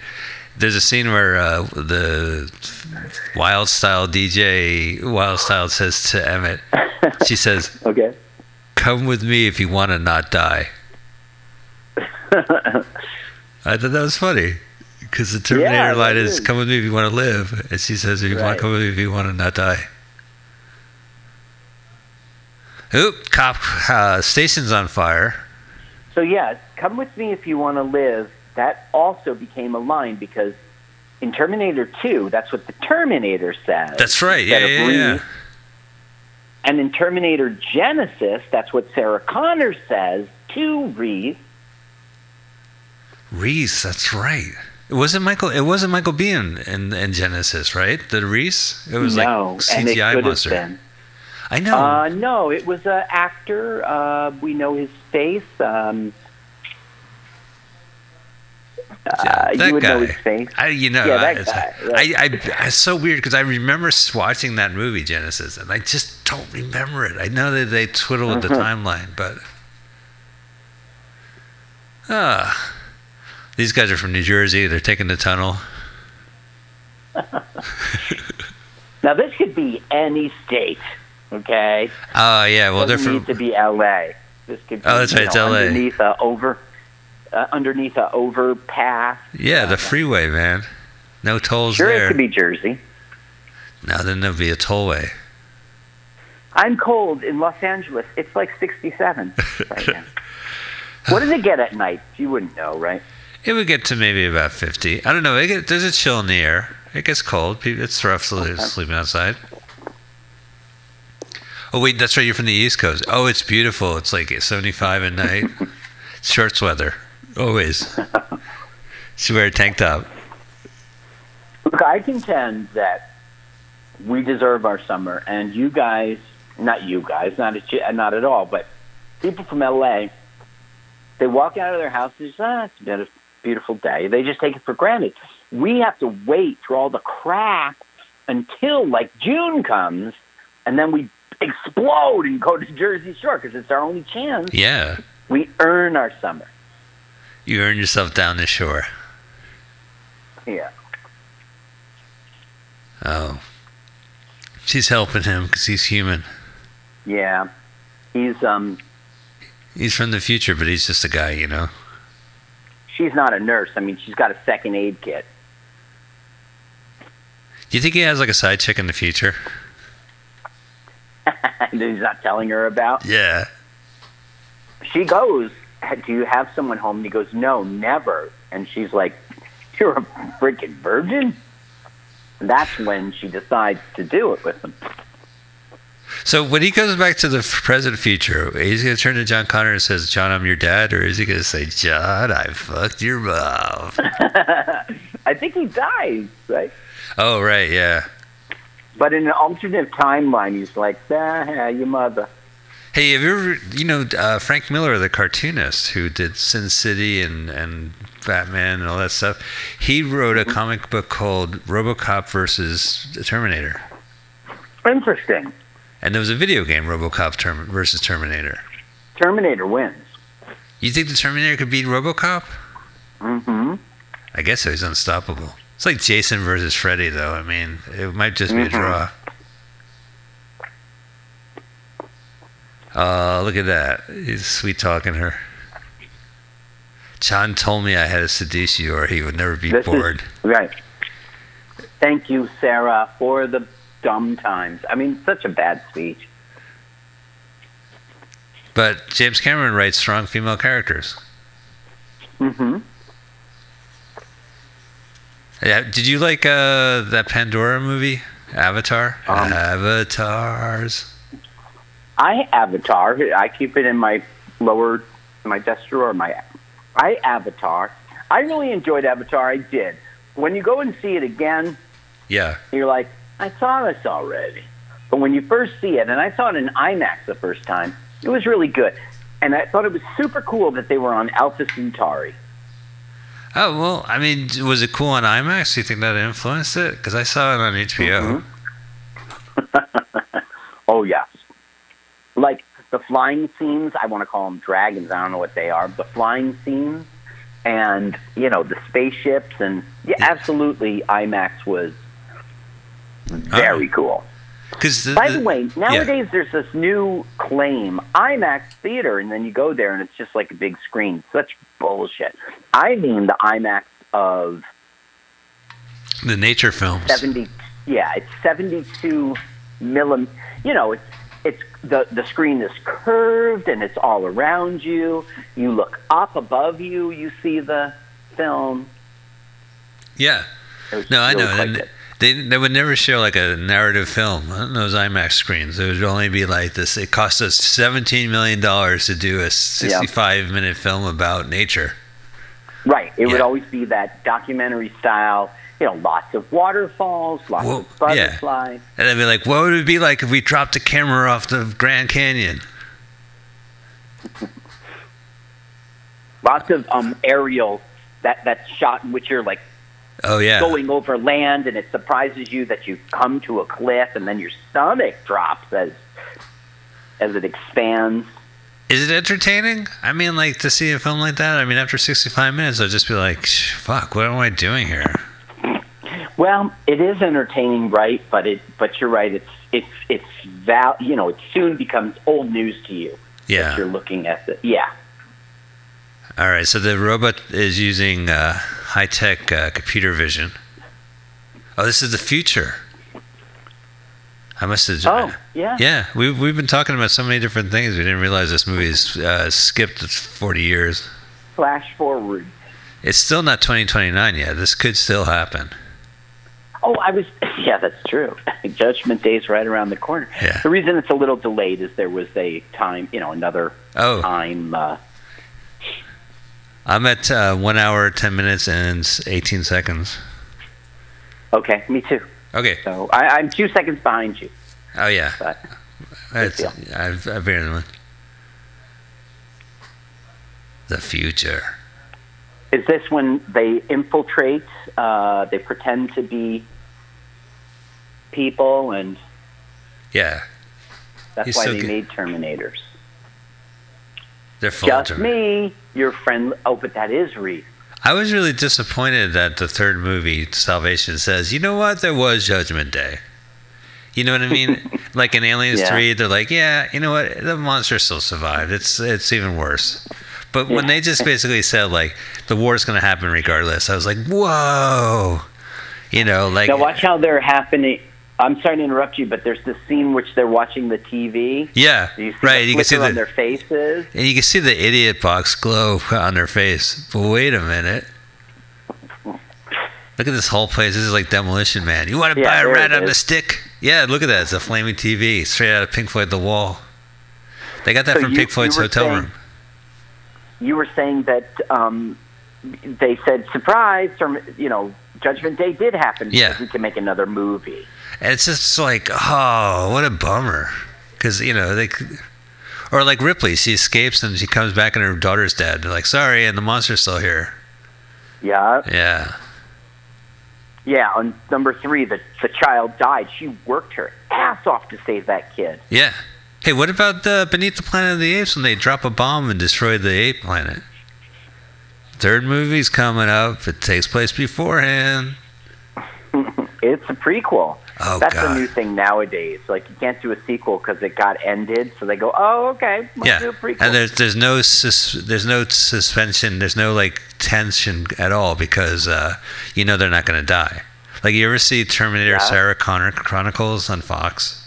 There's a scene where uh, the Wyldstyle DJ Wyldstyle says to Emmet, she says, Okay. "Come with me if you want to not die." I thought that was funny because the Terminator Yeah, line is, is. "Come with me if you want to live," and she says, "If you want Right. to come with me if you want to not die." Oop! Cop uh, station's on fire. So yeah, come with me if you want to live. That also became a line because in Terminator 2, that's what the Terminator says. That's right. Yeah, yeah, yeah. And in Terminator Genisys, that's what Sarah Connor says to Reese. Reese, that's right. It wasn't Michael. It wasn't Michael Biehn in, in Genisys, right? The Reese. It was no, like and it CGI monster. have been. I know. Uh, no, it was an actor. Uh, we know his face. Um, uh, that you would guy. know his face. I, you know, Yeah, that guy, I, right. I, it's so weird because I remember watching that movie Genisys, and I just don't remember it. I know that they twiddle with the timeline, but ah, these guys are from New Jersey. They're taking the tunnel. Now this could be any state. Okay. Oh yeah, well they're doesn't from. need to be L.A. This could be Oh, that's right, you it's know, LA. underneath a over uh, underneath a overpass. Yeah, the freeway, man. No tolls Sure, there. it could be Jersey. Now then there'll be a tollway. I'm cold in Los Angeles. It's like 67 right now. What does it get at night? You wouldn't know, right? It would get to maybe about 50. I don't know. It get, there's a chill in the air. It gets cold. It's rough sleeping outside. Oh, wait, that's right. You're from the East Coast. Oh, it's beautiful. It's like 75 at night. Shorts weather. Always. Should wear a tank top. Look, I contend that we deserve our summer, and you guys, not you guys, not at, not at all, but people from LA, they walk out of their houses, ah, it's been a beautiful day. They just take it for granted. We have to wait through all the crap until like June comes, and then we explode and go to Jersey Shore because it's our only chance. Yeah. We earn our summer. You earn yourself down the shore. Yeah. Oh. She's helping him because he's human. Yeah. He's um He's from the future, but he's just a guy, you know? she's not a nurse. I mean, she's got a second aid kit. Do you think he has like a side chick in the future? that he's not telling her about. Yeah. She goes, "Do you have someone home?" And he goes, "No, never." And she's like, "You're a freaking virgin." And that's when she decides to do it with him. So when he goes back to the present future, he's gonna turn to John Connor and says, "John, I'm your dad," or is he gonna say, "John, I fucked your mom"? I think he dies, right? oh right, yeah. But in an alternate timeline, he's like, "Ah, your mother." Hey, have you ever, you know, uh, Frank Miller, the cartoonist who did Sin City and and Batman and all that stuff? He wrote a comic book called RoboCop versus Terminator, Interesting. and there was a video game, RoboCop Term- versus Terminator. Terminator wins. You think the Terminator could beat RoboCop? Mm-hmm. I guess so. He's unstoppable. It's like Jason versus Freddy, though. I mean, it might just be a Mhm. draw. Oh, look at that. He's sweet talking her. John told me I had to seduce you or he would never be This is- bored. Right. Thank you, Sarah, for the dumb times. I mean, such a bad speech. But James Cameron writes strong female characters. hmm Yeah. Did you like uh, that Pandora movie, Avatar? Um, Avatars. I Avatar. I keep it in my lower my desk drawer. My I Avatar. I really enjoyed Avatar. I did. When you go and see it again, Yeah. you're like, I saw this already. But when you first see it, and I saw it in IMAX the first time, it was really good. And I thought it was super cool that they were on Alpha Centauri. Oh well, I mean, was it cool on IMAX? Do you think that influenced it? Because I saw it on HBO. Mm-hmm. Oh yes, like the flying scenes. I want to call them dragons. I don't know what they are. The flying scenes, and you know the spaceships, and yeah, absolutely, IMAX was oh, very cool. Because By the way, nowadays there's this new claim, IMAX theater, and then you go there and it's just like a big screen. Such bullshit. I mean the IMAX of the nature films. seventy. Yeah, it's seventy-two millim. You know, it's it's the the screen is curved and it's all around you. You look up above you, you see the film. Yeah. No, I know. quite And. They they would never show like a narrative film on those IMAX screens. It would only be like this. It cost us seventeen million dollars to do a sixty-five minute film about nature. Right. It would always be that documentary style. You know, lots of waterfalls, lots Whoa, of yeah. butterflies. And I'd be like, what would it be like if we dropped a camera off the Grand Canyon? Lots of um, aerial that that's shot in which you're like Oh yeah. going over land, and it surprises you that you come to a cliff, and then your stomach drops as as it expands. Is it entertaining? I mean, like to see a film like that. I mean, after sixty-five minutes, I'd just be like, "Fuck, what am I doing here?" Well, it is entertaining, right? But it but you're right. It's it's it's val. You know, it soon becomes old news to you. Yeah. If you're looking at the yeah. All right, so the robot is using uh, high-tech uh, computer vision. Oh, this is the future. I must have. Oh yeah. Yeah, we've we've been talking about so many different things. We didn't realize this movie's uh, skipped forty years. Flash forward. It's still not twenty twenty nine yet. This could still happen. Oh, I was. Yeah, that's true. Judgment Day is right around the corner. Yeah. The reason it's a little delayed is there was a time, you know, another Oh, time. Uh, I'm at uh, one hour ten minutes and eighteen seconds. okay, me too. Okay. So I, I'm two seconds behind you. Oh yeah. But That's. I've I've heard one. The future. is this when they infiltrate? Uh, they pretend to be people, and Yeah, that's He's why so they good. made Terminators. They're full Just me, your friend. Oh, but that is Reese. I was really disappointed that the third movie, Salvation, says, you know what, there was Judgment Day. You know what I mean? like in Aliens Yeah. 3, they're like, yeah, you know what, the monster still survived. It's it's even worse. But when they just basically said, like, the war's going to happen regardless, I was like, whoa. You know, like. Now watch how they're happening. I'm sorry to interrupt you, but there's this scene which they're watching the TV. Yeah, You right. the You can see flicker on their faces. and you can see the idiot box glow on their face. But wait a minute. Look at this whole place. This is like Demolition Man. You want to Yeah, buy a rat on the stick? Yeah, look at that. It's a flaming TV straight out of Pink Floyd The Wall. They got that So from you- Pink Floyd's hotel saying- room. You were saying that um, they said surprise, or you know, Judgment Day did happen. Yeah. because we can make another movie. And it's just like, oh, what a bummer. Because, you know, they. Or like Ripley, she escapes and she comes back and her daughter's dead. They're like, sorry, and the monster's still here. Yeah, Yeah. yeah. On number three, the the child died. She worked her ass off to save that kid. Yeah. Hey, what about uh, Beneath the Planet of the Apes when they drop a bomb and destroy the ape planet? Third movie's coming up. It takes place beforehand. It's a prequel. Oh, That's God. the new thing nowadays. Like you can't do a sequel because it got ended. So they go, oh, okay, yeah, do a prequel. and there's there's no sus- there's no suspension. There's no like tension at all because uh, you know they're not going to die. Like you ever see Terminator Yeah. Sarah Connor Chronicles on Fox?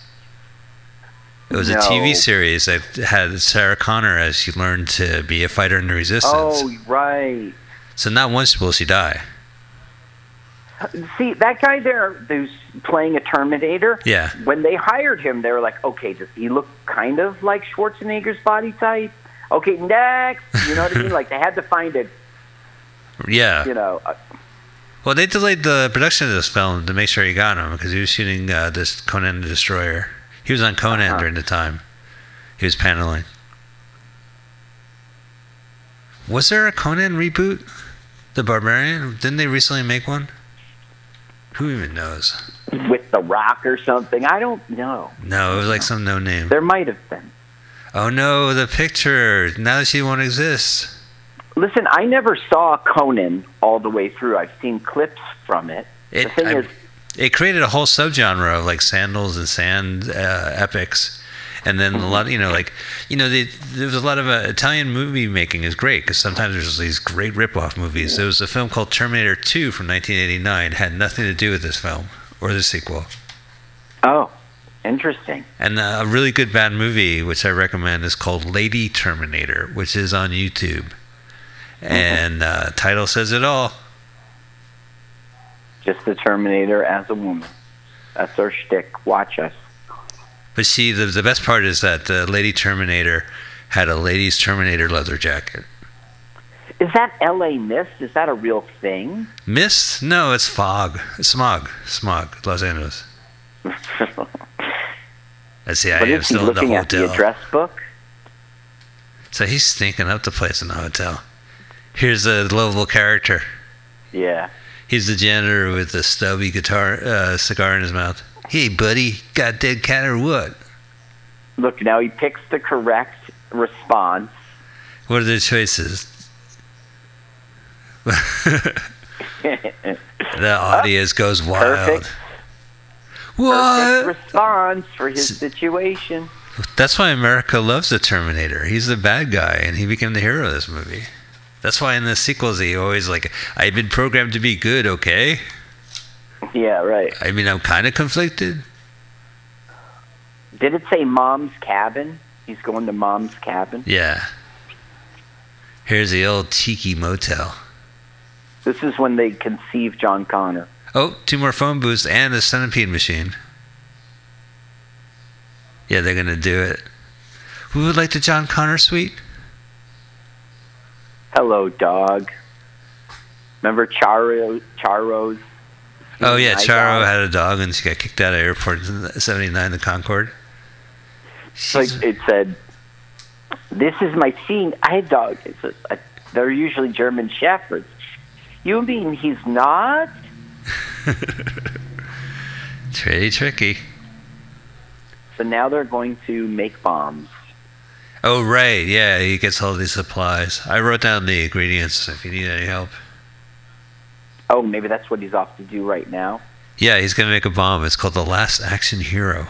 It was a TV series that had Sarah Connor as she learned to be a fighter in the resistance. Oh, right. So not once will she die. See, that guy there who's playing a Terminator, Yeah. when they hired him, they were like, okay, does he look kind of like Schwarzenegger's body type? Okay, next. You know what I mean? Like, they had to find it. Yeah. you know, a, Well, they delayed the production of this film to make sure he got him because he was shooting uh, this Conan the Destroyer. He was on Conan Uh-huh. during the time. He was paneling. Was there a Conan reboot? The Barbarian? Didn't they recently make one? Who even knows? with The Rock or something. I don't know. No, it was like some no name. There might have been. Oh no, the picture. Now that she won't exist. Listen, I never saw Conan all the way through. I've seen clips from it. It, the thing I- is, it created a whole subgenre of like sandals and sand uh, epics, and then a lot, you know, like you know, there was a lot of uh, Italian movie making is great because sometimes there's these great rip-off movies. There was a film called Terminator 2 from 1989, had nothing to do with this film or the sequel, oh, interesting. and uh, a really good bad movie which I recommend is called Lady Terminator, which is on YouTube, and uh, title says it all. Just the Terminator as a woman. That's our shtick. Watch us. But see, the, the best part is that the Lady Terminator had a ladies Terminator leather jacket. Is that L.A. Mist? Is that a real thing? Mist? No, it's fog. Smog. Smog. Los Angeles. That's the But idea. I'm is he still in the looking at the address book? So he's stinking up the place in the hotel. Here's a lovable character. Yeah. He's the janitor with the stubby guitar uh, cigar in his mouth. Hey, buddy, got dead cat or what? Look, now he picks the correct response. What are the choices? the audience goes wild. Perfect. What? Perfect response for his situation. That's why America loves the Terminator. He's the bad guy, and he became the hero of this movie. That's why in the sequels he always like, I've been programmed to be good. Okay. Yeah, right. I mean, I'm kind of conflicted. Did it say mom's cabin? He's going to mom's cabin. Yeah. Here's the old tiki motel. This is when they conceive John Connor. Oh, two more phone booths and a centipede machine. Yeah, they're gonna do it. Who would like the John Connor suite? Hello, dog. Remember Charo? Charo's. Oh yeah, Charo dog? had a dog and she got kicked out of airport in '79, the Concorde. Like it said, "This is my scene." I had dog. It's a, a, they're usually German shepherds. You mean he's not? It's pretty tricky. So now they're going to make bombs. Oh right, yeah, he gets all these supplies. I wrote down the ingredients if you need any help. Oh, maybe that's what he's off to do right now. Yeah, he's gonna make a bomb. It's called the Last Action Hero.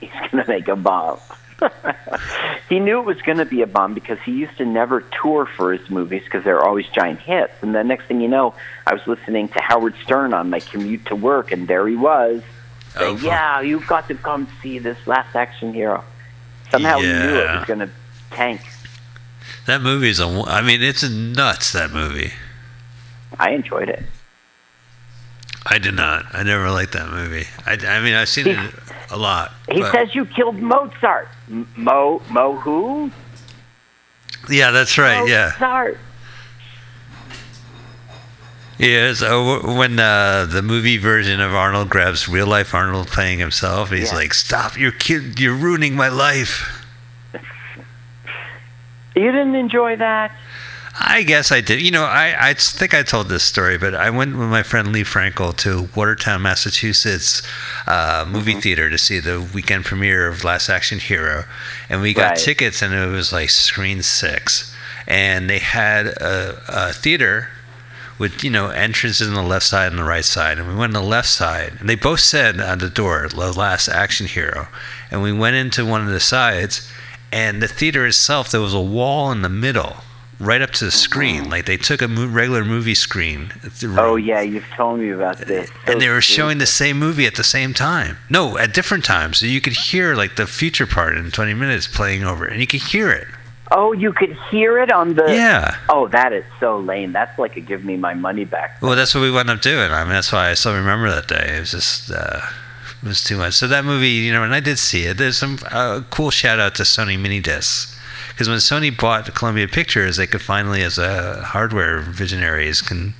He's going to make a bomb. he knew it was going to be a bomb because he used to never tour for his movies because they're always giant hits. And the next thing you know, I was listening to Howard Stern on my commute to work, and there he was saying, Oh, "Yeah, you've got to come see this Last Action Hero." Somehow he knew it was going to tank. That movie's a. I mean, it's nuts. That movie. I enjoyed it. I did not. I never liked that movie. I, I mean, I've seen it a lot. He but- says you killed Mozart. Mo Mo who? Yeah, that's right. Yeah. Mozart. Yeah. So when uh, the movie version of Arnold grabs real life Arnold playing himself, he's Yeah. like, "Stop! You're kid. You're ruining my life." You didn't enjoy that? I guess I did. You know, I, I think I told this story, but I went with my friend Lee Frankel to Watertown, Massachusetts uh, movie Mm-hmm. theater to see the weekend premiere of Last Action Hero. And we got Right. tickets, and it was like screen six. And they had a, a theater with, you know, entrances on the left side and the right side. And we went on the left side, and they both said on the door, The Last Action Hero. And we went into one of the sides, and the theater itself, there was a wall in the middle right up to the screen. Like they took a mo- regular movie screen. Oh yeah, you've told me about this. and they were So showing the same movie at the same time. No, at different times. So you could hear like the feature part in 20 minutes playing over, and you could hear it. Oh, you could hear it on the. Yeah. Oh, that is so lame. That's like a give me my money back. Well, that's what we wound up doing. I mean, that's why I still remember that day. It was just, uh, it was too much. So that movie, you know, and I did see it. There's some uh, cool shout out to Sony Mini Discs. Because when Sony bought Columbia Pictures, they could finally, as a hardware visionaries, can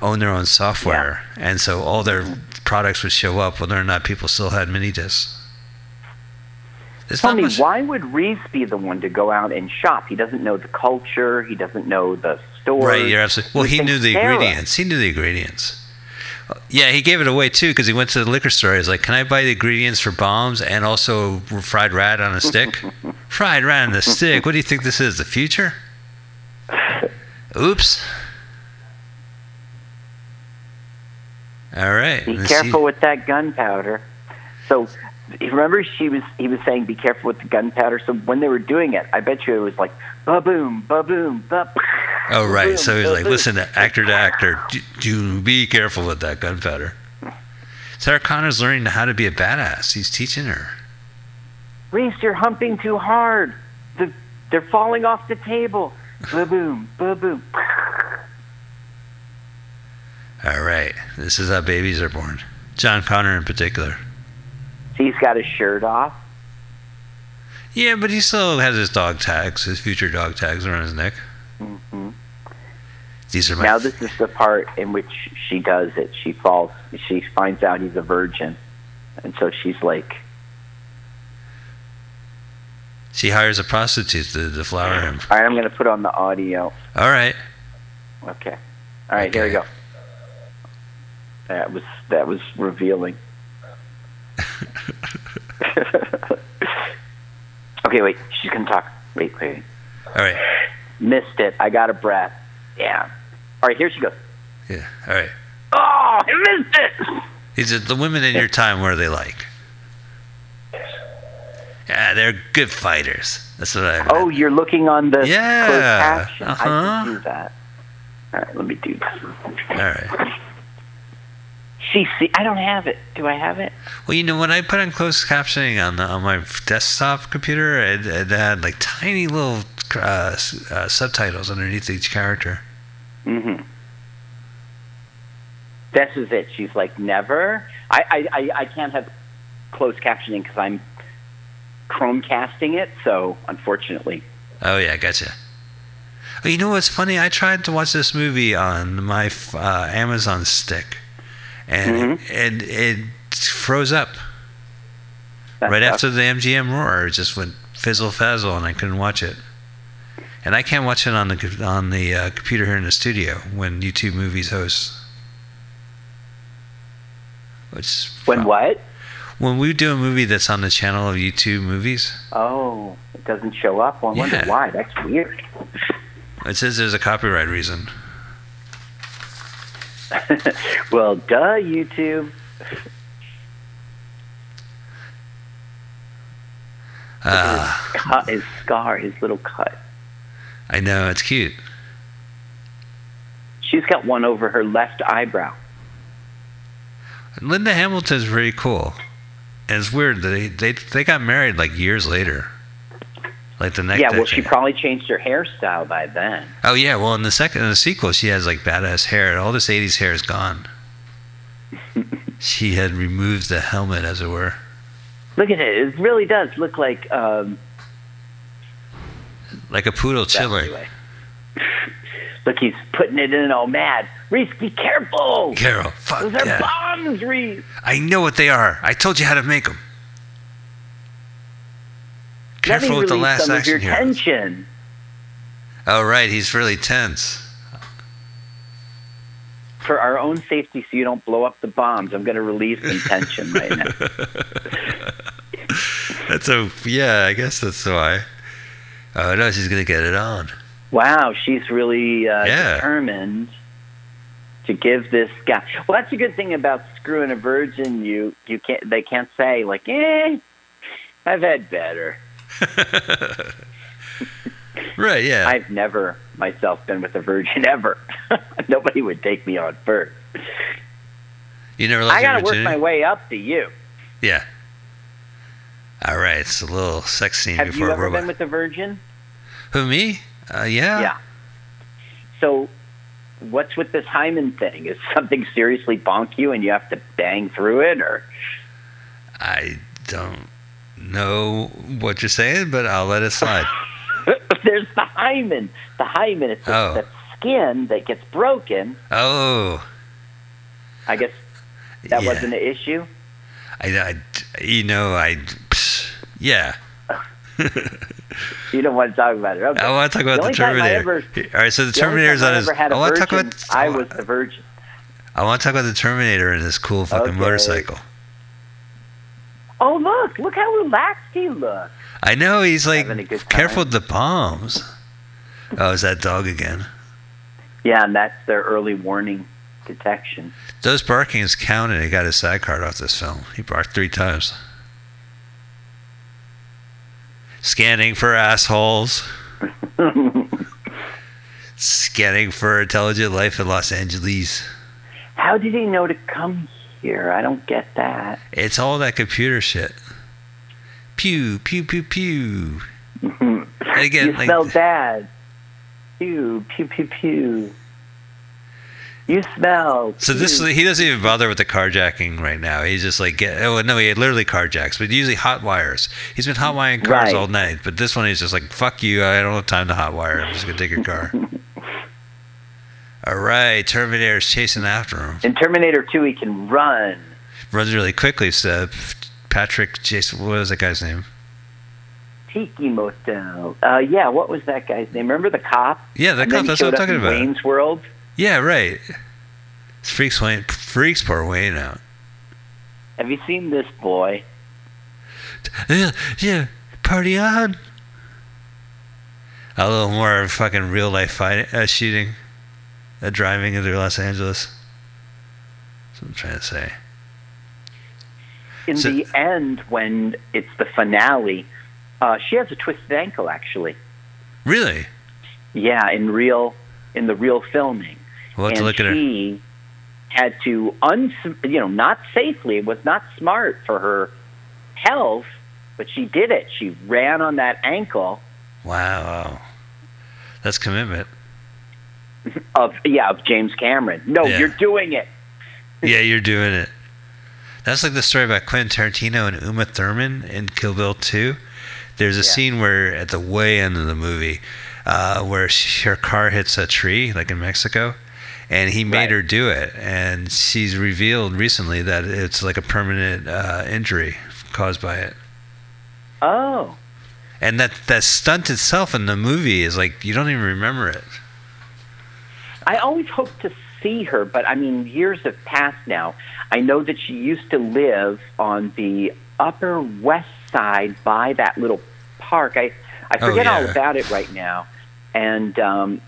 own their own software, and so all their products would show up, whether or not people still had mini discs. There's Tell me, much- why would Reese be the one to go out and shop? He doesn't know the culture. He doesn't know the store. Right, you're absolutely. Well, he knew the ingredients. He knew the ingredients. Yeah, he gave it away too because he went to the liquor store. He's like, "Can I buy the ingredients for bombs and also fried rat on a stick? fried rat on a stick. What do you think this is? The future? Oops. All right. Be let's careful see. with that gunpowder. So, remember, she was he was saying, "Be careful with the gunpowder." So when they were doing it, I bet you it was like ba boom, ba boom, ba. Oh, right. So he's like, listen, to actor to actor, do, do be careful with that gunpowder. Sarah Connor's learning how to be a badass. He's teaching her. Reese, you're humping too hard. The, they're falling off the table. Ba boom, ba boom. All right. This is how babies are born. John Connor in particular. He's got his shirt off. Yeah, but he still has his dog tags, his future dog tags around his neck. hmm These are my. Now this is the part in which she does it. She falls. She finds out he's a virgin, and so she's like, she hires a prostitute to deflower him. "All right, I'm going to put on the audio." All right. Okay. All right, here we go. That was that was revealing. okay, wait. She's gonna talk. Wait, wait. All right. Missed it. I got a breath. Yeah. All right, here she goes. Yeah. All right. Oh, I missed it. He said, the women in your time, what are they like? Yeah, they're good fighters. That's what I. Oh, you're looking on the Yeah, closed caption. I uh-huh. can do that. All right, let me do this. All right. See. I don't have it. Do I have it? Well, you know, when I put on closed captioning on the, on my desktop computer, it, it had like tiny little uh, uh, subtitles underneath each character. Mm-hmm. This is it. She's like, never. I I, I, I can't have closed captioning because I'm Chromecasting it. So unfortunately, Oh yeah, gotcha. Oh, you know what's funny? I tried to watch this movie on my uh, Amazon stick, and Mhm. it, it froze up that right sucks. after the MGM roar. It just went fizzle fazzle, and I couldn't watch it. And I can't watch it on the on the uh, computer here in the studio when YouTube Movies hosts. Which when what? when we do a movie that's on the channel of YouTube Movies, Oh, it doesn't show up. Well, I wonder why. That's weird. it says there's a copyright reason. well, duh, YouTube. Ah, Cut his scar, his little cut. I know it's cute. She's got one over her left eyebrow. Linda Hamilton's very cool. And it's weird that they, they they got married like years later. Like the next yeah, well, she probably changed her hairstyle by then. Oh yeah, well in the second in the sequel she has like badass hair. All this eighties hair is gone. she had removed the helmet as it were. Look at it. It really does look like um, Like a poodle anyway. Look, he's putting it in all mad. Reese, be careful. Carol, fuck Those are yeah. bombs, Reese. I know what they are. I told you how to make them. Careful with the last some of your action here. tension. Oh right, he's really tense. For our own safety, so you don't blow up the bombs, I'm going to release some tension right now. That's a yeah. I guess that's why. Oh no, she's gonna get it on. Wow, she's really uh, Yeah. determined to give this guy. Well, that's a good thing about screwing a virgin. You you can't. They can't say like, eh, I've had better. Right. Yeah. I've never myself been with a virgin ever. Nobody would take me on first. you never I gotta work my way up to you. Yeah. All right. It's a little sex scene Have before you ever been with a virgin? Who me? Uh, yeah. Yeah. So, what's with this hymen thing? Is something seriously bonk you and you have to bang through it, or I don't know what you're saying, but I'll let it slide. there's the hymen. The hymen. It's Oh. that skin that gets broken. oh. I guess that yeah. wasn't an issue. I, I- you know, I. psh, Yeah. You don't want to talk about it. Okay. I want to talk about the, I Terminator. ever- All right, so the, the Terminator's on I his. had want to talk about. I was the virgin. I want to talk about the Terminator and his cool fucking Okay. motorcycle. Oh look! Look how relaxed he looks. I know he's like Having a good time. careful with the palms. Oh, is that dog again? Yeah, and that's their early warning detection. Those barkings counted. He got his side card off this film. He barked three times. Scanning for assholes. Scanning for intelligent life in Los Angeles. How did he know to come here? I don't get that. It's all that computer shit. Pew, pew, pew, pew. And again, you like, smell bad. Pew, pew, pew, pew. You smell. so this pew. he doesn't even bother with the carjacking right now. He's just like, get, oh no, he literally carjacks, but usually hot wires. He's been hot wiring cars Right. all night, but this one he's just like, fuck you, I don't have time to hot wire. I'm just gonna take your car. all right, Terminator's chasing after him. In Terminator 2, he can run. Runs really quickly. So Patrick Jason, what was that guy's name? Tiki Motel. Uh, yeah, what was that guy's name? Remember the cop? Yeah, that And cop. That's what I'm talking in about. Wayne's World. Yeah, right. Freaks Wayne, freaks poor Wayne out. Have you seen this boy? Yeah, yeah, party on. A little more fucking real life fight, uh, shooting, uh, driving into Los Angeles. That's what I'm trying to say. In So- the end, when it's the finale, uh, she has a twisted ankle. Actually, Really? yeah, in real, in the real filming. We'll have and to look at her. she had to uns you know not safely it was not smart for her health but she did it she ran on that ankle wow. That's commitment. Of yeah of james cameron no Yeah. you're doing it yeah, you're doing it. That's like the story about Quentin Tarantino and Uma Thurman in Kill Bill 2. There's a Yeah. scene where, at the way end of the movie, uh, where she, her car hits a tree, like in Mexico, and he made Right. her do it. And she's revealed recently that it's like a permanent uh, injury caused by it. oh And that, that stunt itself in the movie is like, you don't even remember it. I always hope to see her but i mean years have passed now i know that she used to live on the upper west side by that little park i i Oh, forget all about it right now and um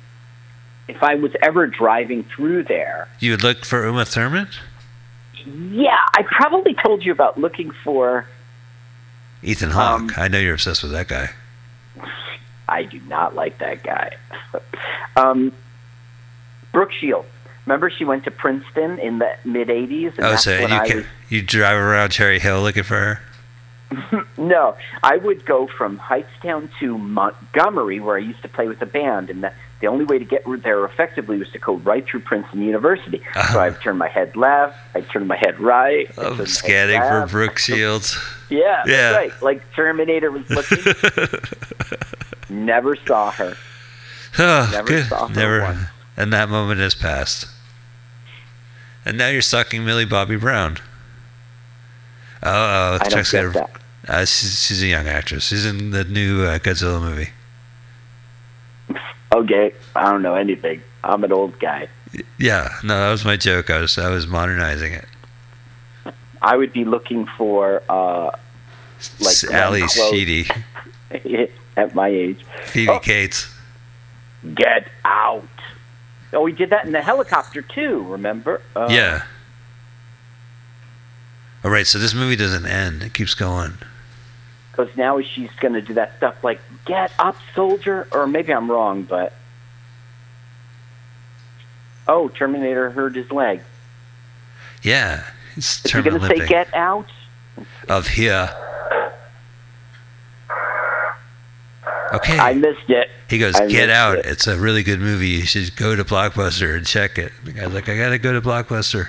if i was ever driving through there You would look for Uma Thurman? Yeah, I probably told you about looking for. Ethan Hawke. Um, I know you're obsessed with that guy. I do not like that guy. um, Brooke Shields. Remember, she went to Princeton in the mid '80s, and Oh, so you I can, was. you drive around Cherry Hill looking for her? No, I would go from Hightstown to Montgomery, where I used to play with a band, and the, the only way to get there effectively was to go right through Princeton University. Uh-huh. So I'd turn my head left, I'd turn my head right. I'd turn my I'm scanning for. Brooke Shields. Yeah, Yeah. that's right. Like Terminator was looking. Never saw her. oh, Never good. saw her Never. once. And that moment has passed. And now you're sucking Millie Bobby Brown. Oh, oh I don't Chuck's get got that. Uh, she's, she's a young actress. She's in the new uh, Godzilla movie. Okay, I don't know anything. I'm an old guy. Yeah, no, that was my joke. I was I was modernizing it. I would be looking for uh, like Ally Sheedy, at my age. Phoebe Oh. Cates. Get out. Oh, we did that in the helicopter too. Remember? Uh, yeah. All right, so this movie doesn't end. It keeps going. because now she's going to do that stuff like "Get up, soldier," or maybe I'm wrong, but oh, Terminator hurt his leg. Yeah, it's Is he going to say "Get out"? of here. Okay. I missed it. he goes, I "Get out! it. It's a really good movie. You should go to Blockbuster and check it." The guy's like, "I gotta go to Blockbuster."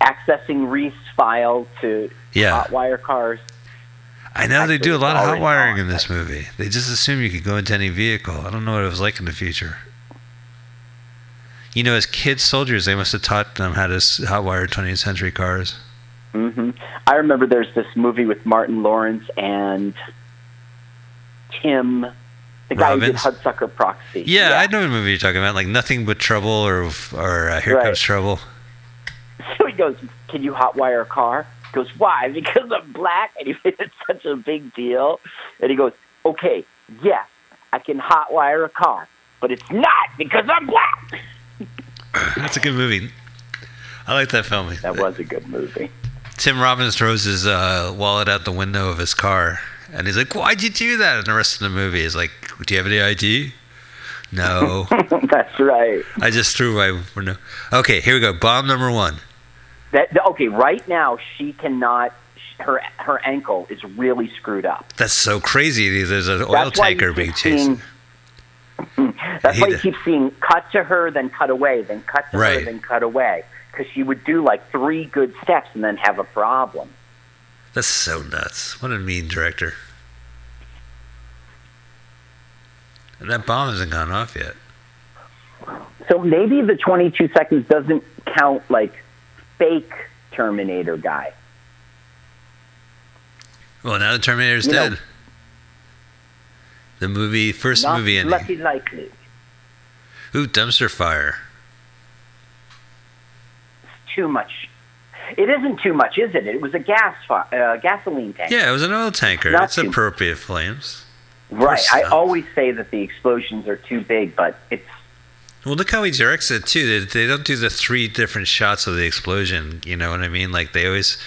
Accessing Reese file to Yeah, hotwire cars. I know they do a lot of hot wiring in this movie. They just assume you could go into any vehicle. I don't know what it was like in the future. You know, as kids soldiers, they must have taught them how to hotwire 20th century cars. Mm-hmm. I remember there's this movie with Martin Lawrence and Tim, the guy who did Robbins? Hudsucker Proxy. Yeah, I know what movie you're talking about. Like Nothing But Trouble or or uh, Here Right. Comes Trouble. So he goes, "Can you hotwire a car?" He goes, "Why? Because I'm black." And he made it such a big deal. And he goes, "Okay, yes, I can hotwire a car, but it's not because I'm black." That's a good movie. I like that film. That was a good movie. Tim Robbins throws his uh, wallet out the window of his car, and he's like, "Why'd you do that?" And the rest of the movie is like, "Do you have any ID?" No, That's right. I just threw my window. Okay, here we go. Bomb number one. That okay. Right now, she cannot. Her her ankle is really screwed up. That's so crazy. There's an oil That's tanker being chased. Mm-hmm. That's He why you keep seeing cut to her, then cut away, then cut to her, then cut away. Because she would do like three good steps and then have a problem. That's so nuts. What a mean director. And that bomb hasn't gone off yet. So maybe the 22 seconds doesn't count like fake Terminator guy. Well, now the Terminator's You know- dead. the movie, first movie ending. lucky likely. Ooh, dumpster fire. It's Too much. It isn't too much, is it? It was a gas uh, gasoline tank. Yeah, it was an oil tanker. Not It's appropriate flames. right. I always say that the explosions are too big, but it's Well, look how he directs it too. They, they don't do the three different shots of the explosion. You know what I mean? Like they always,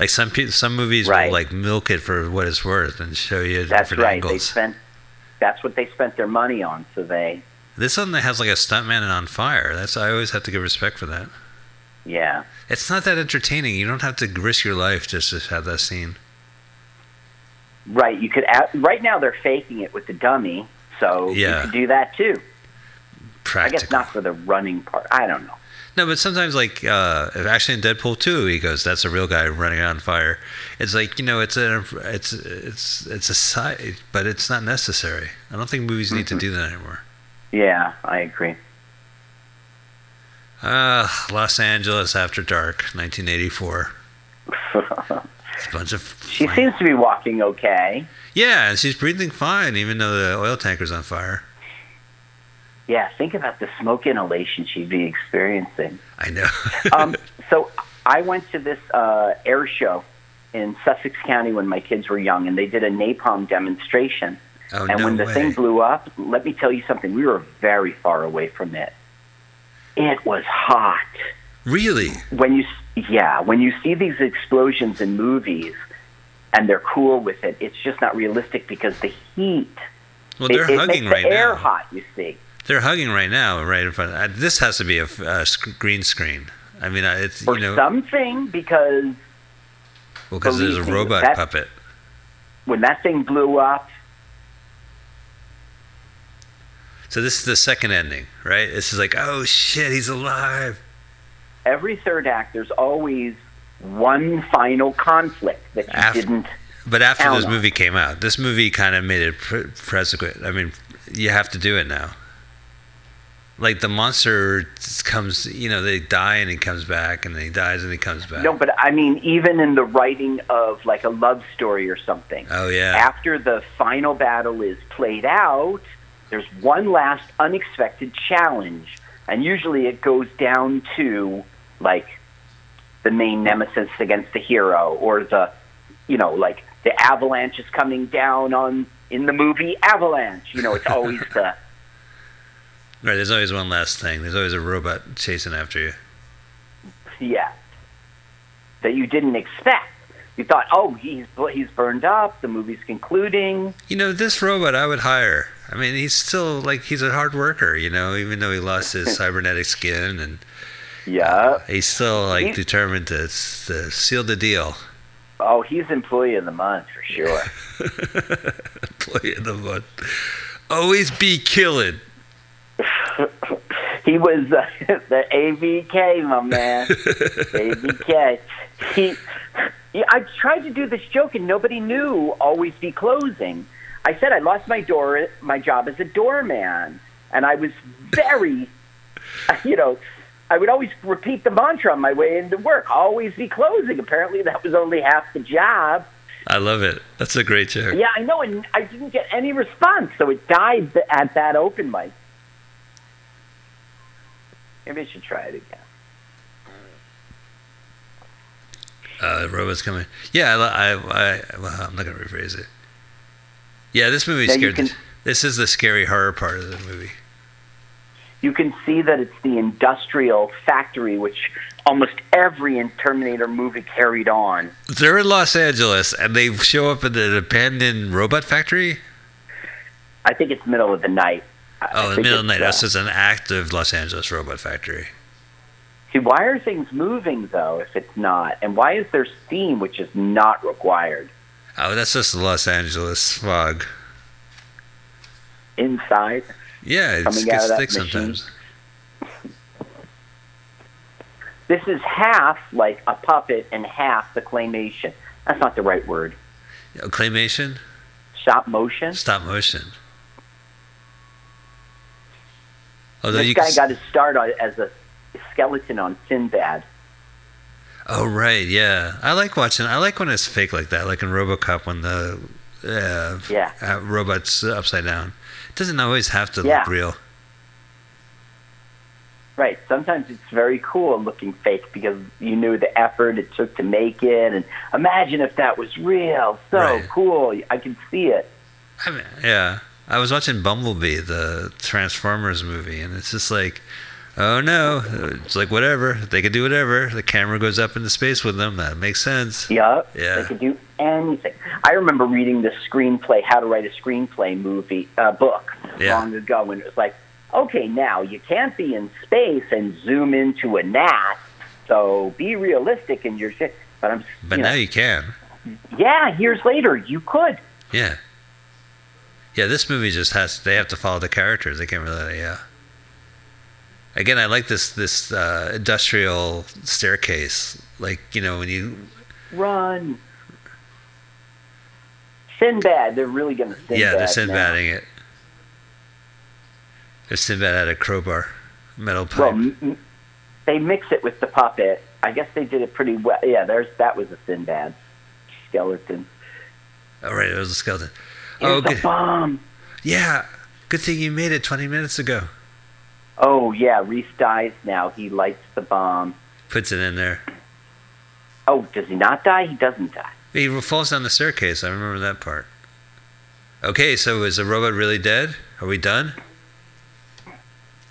like some pe- some movies Right. will like milk it for what it's worth and show you that's different right. They angles. spent. That's what they spent their money on. So they, This one that has like a stuntman and on fire. That's I always have to give respect for that. Yeah. It's not that entertaining. You don't have to risk your life just to have that scene. Right. You could. Right now, they're faking it with the dummy, so Yeah. you could do that too. Practical. I guess not for the running part. I don't know. No, but sometimes like uh, actually in Deadpool 2, he goes, "That's a real guy running on fire." It's like you know, it's a it's it's it's a side, but it's not necessary. I don't think movies need to do that anymore. Yeah, I agree. Uh, Los Angeles After Dark, 1984. It's a bunch of she seems to be walking okay. yeah, and she's breathing fine, even though the oil tanker's on fire. Yeah, think about the smoke inhalation she'd be experiencing. I know. um, so I went to this uh, air show in Sussex County when my kids were young, and they did a napalm demonstration. oh and no when the way. thing blew up, let me tell you something. We were very far away from it. It was hot. really? When you, yeah, when you see these explosions in movies, and they're cool with it, it's just not realistic because the heat. Well, they're it, it hugging makes right the air now. hot. You see. They're hugging right now, right in front. Uh, this has to be a, sc- green screen. I mean, uh, it's or you know, something because well, because there's a robot that- puppet. when that thing blew up, So this is the second ending, right? This is like, oh shit, he's alive. every third act there's always one final conflict that you After- didn't. But after this no. movie came out, this movie kind of made it pr- precedent. I mean, you have to do it now. Like the monster comes, you know, they die and he comes back, and then he dies and he comes back. No, but I mean, even in the writing of like a love story or something, Oh yeah, after the final battle is played out, there's one last unexpected challenge, and usually it goes down to like the main nemesis against the hero, or the, you know, like the avalanche is coming down on in the movie Avalanche. You know, it's always the right. There's always one last thing. There's always a robot chasing after you. yeah that you didn't expect. You thought, oh, he's he's burned up. The movie's concluding. You know, this robot I would hire. I mean, he's still like he's a hard worker. You know, even though he lost his cybernetic skin, and Yeah. he's still like He- determined to, to seal the deal. Oh, he's employee of the month for sure. Play of the month. Always be killing. he was uh, the AVK, my man. AVK. He, yeah, I tried to do this joke and nobody knew. Always be closing. I said I lost my door, my job as a doorman, and I was very, you know, I would always repeat the mantra on my way into work. Always be closing. Apparently, that was only half the job. I love it. That's a great joke. Yeah, I know, and I didn't get any response, so it died at that open mic. Maybe I should try it again. Uh, robot's coming. Yeah, I, I, I well, I'm not gonna rephrase it. Yeah, this movie scared. can- This is the scary horror part of the movie. You can see that it's the industrial factory, which almost every Terminator movie carried on. They're in Los Angeles, and they show up in an abandoned robot factory. I think it's middle of the night. I Oh, the middle of the night. uh, This is an active Los Angeles robot factory. See, why are things moving though if it's not? And why is there steam, which is not required Oh, that's just the Los Angeles fog. inside? Yeah, it Coming gets out of that thick sometimes. This is half like a puppet and half the claymation. That's not the right word. Claymation, Stop motion. stop motion. Although this you guy got his start as a skeleton on Sinbad. Oh right, yeah. I like watching. I like when it's fake like that, like in RoboCop when the uh, Yeah. uh, robot's upside down. It doesn't always have to Yeah. look real. Right. Sometimes it's very cool looking fake because you knew the effort it took to make it, and imagine if that was real. So Right. cool. I can see it. I mean, yeah. I was watching Bumblebee, the Transformers movie, and it's just like, oh no, it's like whatever. They can do whatever. The camera goes up into space with them. That makes sense. Yeah. Yeah. They could do anything. I remember reading the screenplay, How to Write a Screenplay movie uh, book Yeah. long ago, and it was like, okay, now you can't be in space and zoom into a gnat, so be realistic in your shit. But I'm, But you now know, you can. yeah, years later, you could. Yeah. Yeah, this movie just has they have to follow the characters. They can't really yeah. Again, I like this this uh, industrial staircase. Like, you know, when you Run. Sinbad, they're really going to Sinbad. Yeah, they're now. It. They're Sinbad at a crowbar. Metal pipe. Well, m- m- they mix it with the puppet. I guess they did it pretty well. Yeah, there's that was a Sinbad skeleton. oh right, it was a skeleton. Here's oh good. bomb. Yeah. Good thing you made it twenty minutes ago. Oh yeah, Reese dies now. He lights the bomb. Puts it in there. Oh, does he not die? He doesn't die. He falls down the staircase. I remember that part. Okay, so is the robot really dead? Are we done?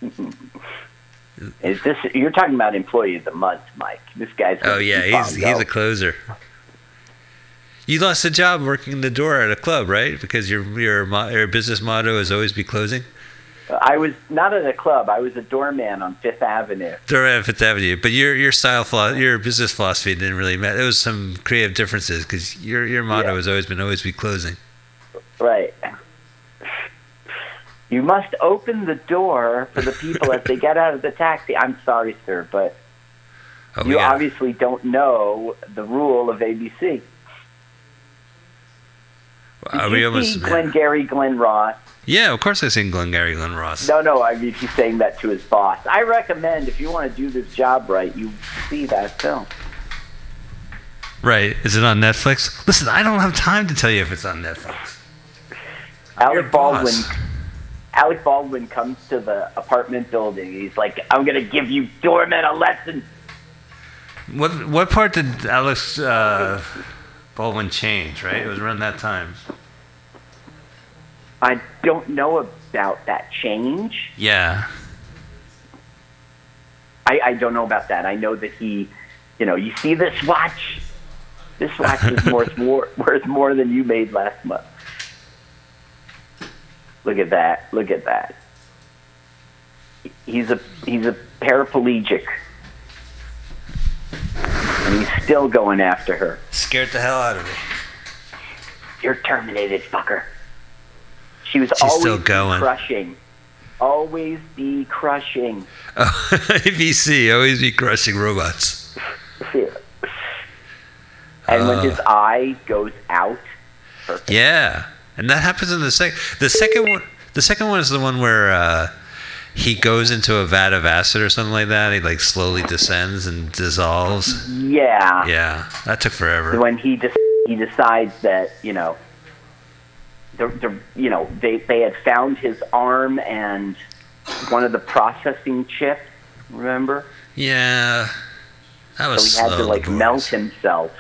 Is this you're talking about employee of the month, Mike? This guy's. Oh yeah, he's he's a closer. You lost a job working the door at a club, right? Because your your your business motto is always be closing. I was not at a club. I was a doorman on Fifth Avenue. Door at Fifth Avenue, but your your style your business philosophy didn't really matter. There was some creative differences because your your motto Yeah. has always been always be closing. Right. You must open the door for the people as they get out of the taxi. I'm sorry, sir, but Oh, you got- obviously don't know the rule of ABC. Did Are we you almost? see Glenn Gary, Glenn Ross? Yeah, of course I've seen Glengarry Glen Ross. No, no, I mean he's saying that to his boss. I recommend if you want to do this job right, you see that film. Right? Is it on Netflix? Listen, I don't have time to tell you if it's on Netflix. Alec Baldwin. Alec Baldwin comes to the apartment building. He's like, "I'm going to give you doorman a lesson." What what part did Alex uh, Baldwin change? Right, it was around that time. I don't know about that change. Yeah. I, I don't know about that. I know that he, you know, you see this watch. This watch is worth more worth more than you made last month. Look at that! Look at that! He's a he's a paraplegic, and he's still going after her. Scared the hell out of me. You're terminated, fucker. She was She's always still going. crushing. Always be crushing. Oh, ABC always be crushing robots. And when Uh. his eye goes out, perfect. Yeah, and that happens in the second. The second one. The second one is the one where uh, he goes into a vat of acid or something like that. He like slowly descends and dissolves. Yeah. Yeah, that took forever. When he just he decides that you know, the, the you know they they had found his arm and one of the processing chips. Remember? Yeah, that was. So he had to like boys. melt himself,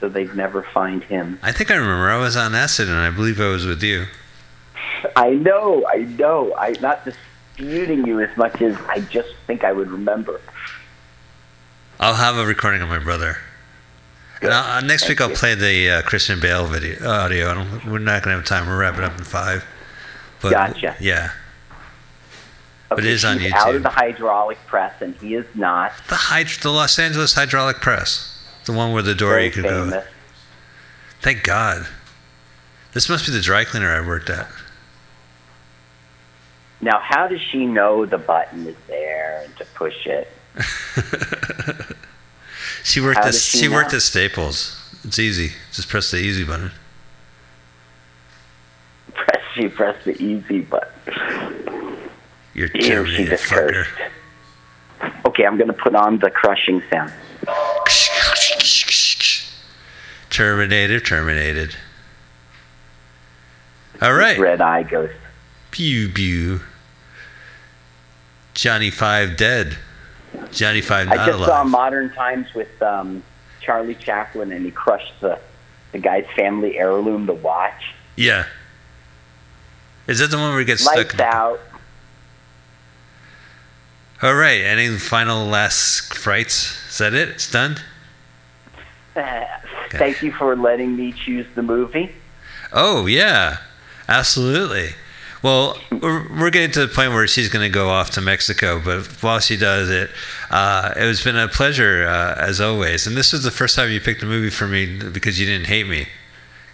so they'd never find him. I think I remember I was on acid and I believe I was with you. I know, I know. I'm not disputing you as much as I just think I would remember. I'll have a recording of my brother. And I'll, uh, next week I'll you. play the uh, Christian Bale video audio. I don't, we're not gonna have time. We're wrapping up in five. But, Gotcha. Yeah, But it is Okay, on she's Out of the hydraulic press, and he is not. the hyd- the Los Angeles Hydraulic Press, the one where the door Very you could famous. go. Thank God. This must be the dry cleaner I worked at. Now, how does she know the button is there and to push it? She worked How at she she worked at Staples. It's easy. Just press the easy button. Press she pressed the easy button. You're Ew, terminated, just fucker. cursed. Okay, I'm going to put on the crushing sound. Terminated, terminated. All right. Red eye goes. Pew pew. Johnny Five dead. Johnny Five I not just saw. Modern Times with um, Charlie Chaplin, and he crushed the the guy's family heirloom, the watch. yeah. Is that the one where he gets Lights stuck? out. All right. Any final last frights? Is that it? It's done. Thank you for letting me choose the movie. Oh yeah, absolutely. Well, we're, we're getting to the point where she's going to go off to Mexico, but while she does it, uh, it has been a pleasure uh, as always. And this was the first time you picked a movie for me because you didn't hate me,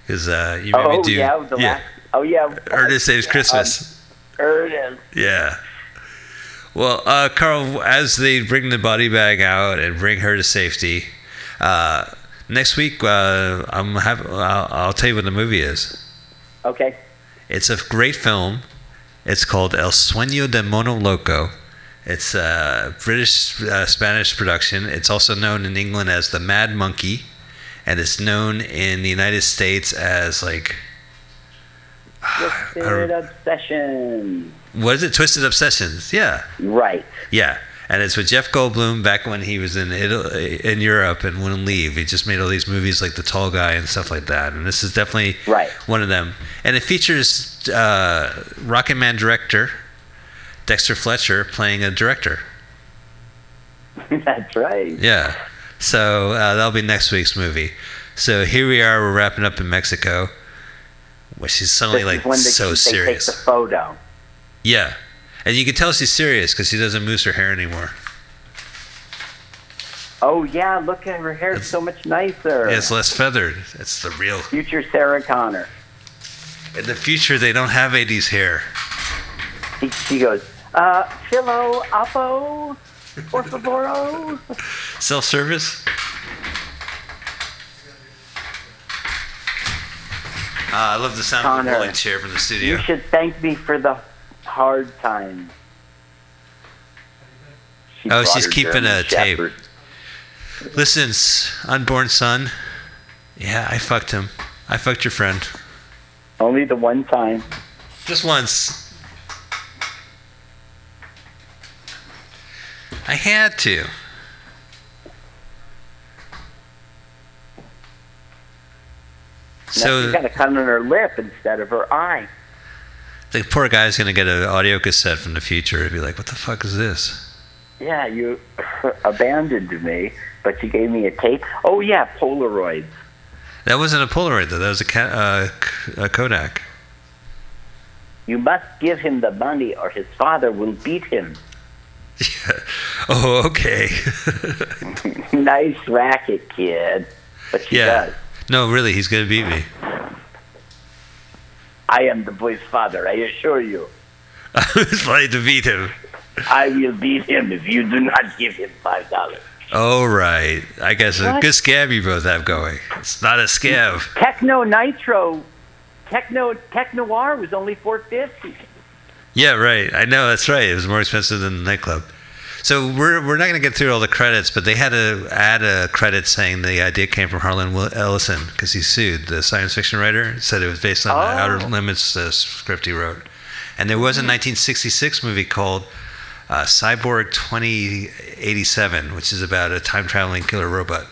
because uh, you made me Oh do yeah, the last. Oh yeah. Ernest Saves Christmas. Ernest. Yeah. Well, uh, Carl, as they bring the body bag out and bring her to safety, uh, next week uh, I'm have I'll, I'll tell you what the movie is. Okay. It's a great film. It's called El Sueño de Mono Loco. It's a British uh, Spanish production. It's also known in England as The Mad Monkey, and it's known in the United States as like Twisted obsession. what is it? Twisted Obsessions. Yeah, Right. yeah. And it's with Jeff Goldblum back when he was in Italy, in Europe and wouldn't leave. He just made all these movies like The Tall Guy and stuff like that. And this is definitely Right. one of them. And it features uh, Rocket Man director Dexter Fletcher playing a director. That's right. Yeah. So uh, that'll be next week's movie. So here we are. We're wrapping up in Mexico. which is suddenly This like is when they, so they take serious. the photo. Yeah. And you can tell she's serious because she doesn't mousse her hair anymore. Oh yeah, look at her hair; it's so much nicer. It's less feathered. It's the real. Future Sarah Connor. In the future, they don't have 80s hair. He, she goes, uh, Philo, Apo, por favoro. Self service? Uh, I love the sound of the rolling chair from the studio. You should thank me for the hard times. She Oh, she's keeping a tape. Listen, unborn son. Yeah, I fucked him. I fucked your friend. Only the one time. Just once. I had to. Now So she's got a cut on her lip instead of her eye. The poor guy's gonna get an audio cassette from the future and be like, "What the fuck is this?" Yeah, you abandoned me. But you gave me a tape. Oh yeah, Polaroids. That wasn't a Polaroid though. That was a, ca- uh, a Kodak. You must give him the money, or his father will beat him. Oh, okay. nice racket, kid. But she yeah. does. No, really, he's gonna beat me. I am the boy's father. I assure you. I was planning to beat him. I will beat him if you do not give him five dollars. Oh right. I guess a good scab you both have going. It's not a scab. Techno Nitro, Techno Tech Noir was only four fifty. Yeah, right. I know that's right. It was more expensive than the nightclub. So we're we're not going to get through all the credits, but they had to add a credit saying the idea came from Harlan Ellison because he sued the science fiction writer. Said it was based on the Oh. Outer Limits uh, script he wrote. And there was a 1966 movie called uh, Cyborg 2087, which is about a time traveling killer robot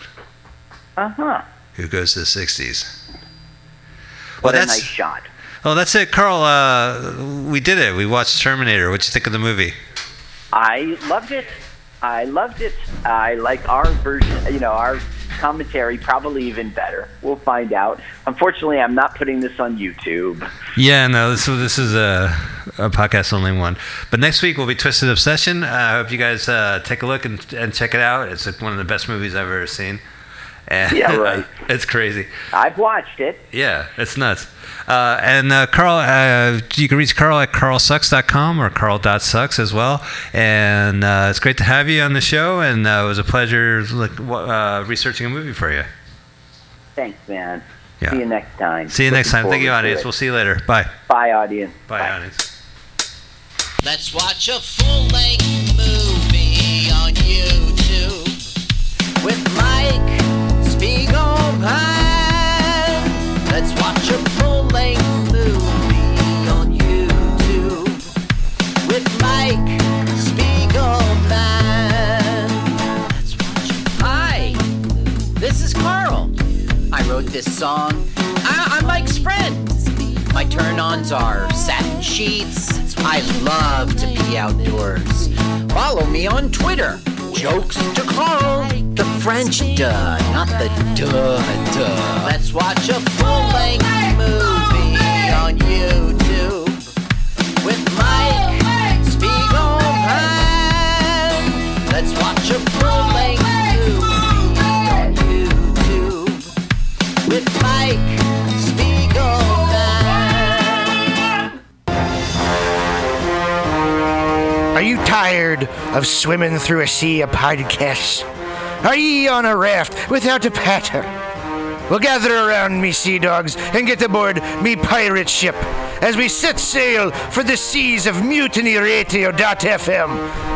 Uh huh. who goes to the 60s. What a nice shot. Oh, that's it, Carl. Uh, we did it. We watched Terminator. What'd you think of the movie? I loved it. I loved it. I like our version. You know, our commentary probably even better. We'll find out. Unfortunately, I'm not putting this on YouTube. Yeah, no. This this is a, a podcast only one. But next week will be Twisted Obsession. Uh, I hope you guys uh, take a look and, and check it out. It's like one of the best movies I've ever seen. And Yeah, right. it's crazy. I've watched it. Yeah, it's nuts. Uh, and uh, Carl, uh, you can reach Carl at carlsucks.com or carl.sucks as well. And uh, it's great to have you on the show. And uh, it was a pleasure like, uh, researching a movie for you. Thanks, man. Yeah. See you next time. See you next time. Thank you, audience. We'll see you later. Bye. Bye, audience. Bye, audience. Let's watch a full-length movie on YouTube with Mike Spiegelman. Let's watch a full-length movie on YouTube with Mike Spiegelman. Let's watch a- Hi, this is Carl. I wrote this song. I- I'm Mike's friend. My turn-ons are satin sheets. I love to be outdoors. Follow me on Twitter. Jokes to Carl. The French duh, not the duh duh. Let's watch a full-length movie on YouTube tired of swimming through a sea of podcasts? Are ye on a raft without a paddle? Well, gather around me, sea dogs, and get aboard me pirate ship as we set sail for the seas of mutinyradio.fm.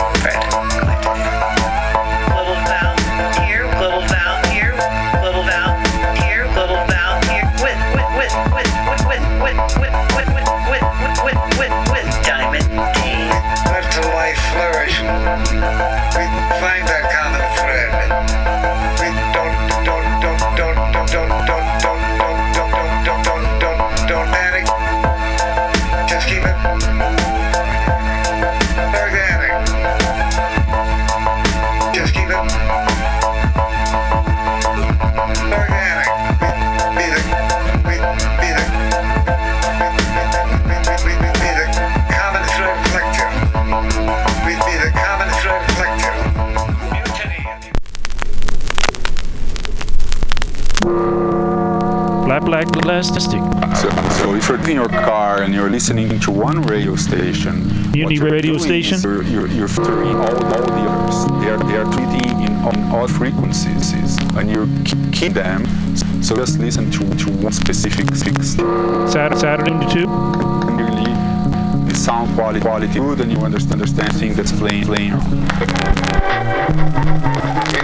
Let flourish. We find that common thread. We don't, don't, don't, don't, don't, don't, don't, don't, don't, don't, don't, don't, don't, don't. Just keep it plastic. So, so if you're in your car and you're listening to one radio station, Uni radio station? You're, you're, you're filtering all, all the others. They are, they are treating in on all frequencies, and you keep them. So just listen to, to one specific fix. Saturday, Saturday to two. Clearly, the sound quality quality good, and you understand understand thing that's playing playing.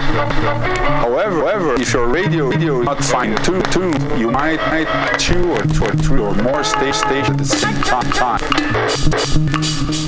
However, however, if your radio radio is not fine tuned, tuned, you might might two or two or three or more stage stations at the same ti- time.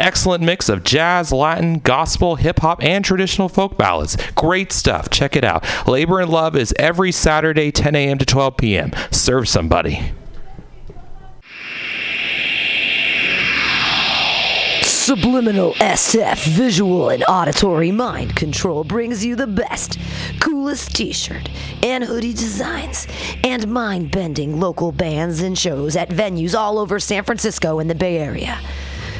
excellent mix of jazz, Latin, gospel, hip hop, and traditional folk ballads. Great stuff. Check it out. Labor and Love is every Saturday, 10 a.m. to 12 p.m. Serve somebody. Subliminal SF visual and auditory mind control brings you the best, coolest t shirt and hoodie designs and mind bending local bands and shows at venues all over San Francisco and the Bay Area.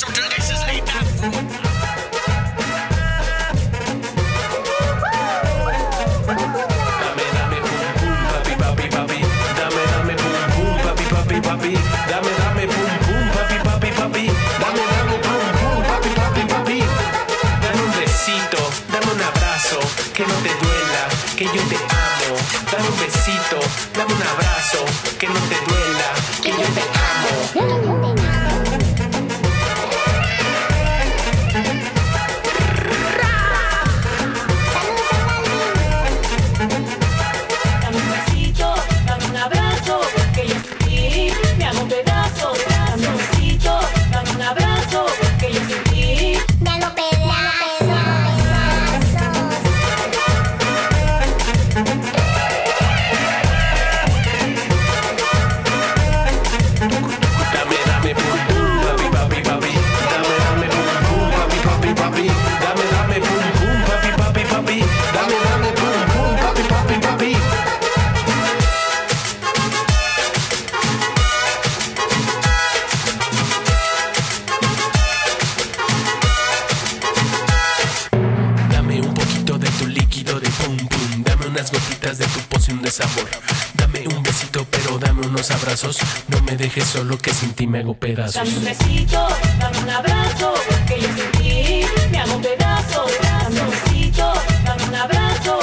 Some delicious late que no te duela, que yo te amo. Dame un besito, dame un abrazo, que no te duela, que yo te amo. Unos abrazos. No me dejes solo que sin ti me hago pedazos. Dame un besito, dame un abrazo, que yo sin ti me hago un pedazo. Dame un besito, dame un abrazo,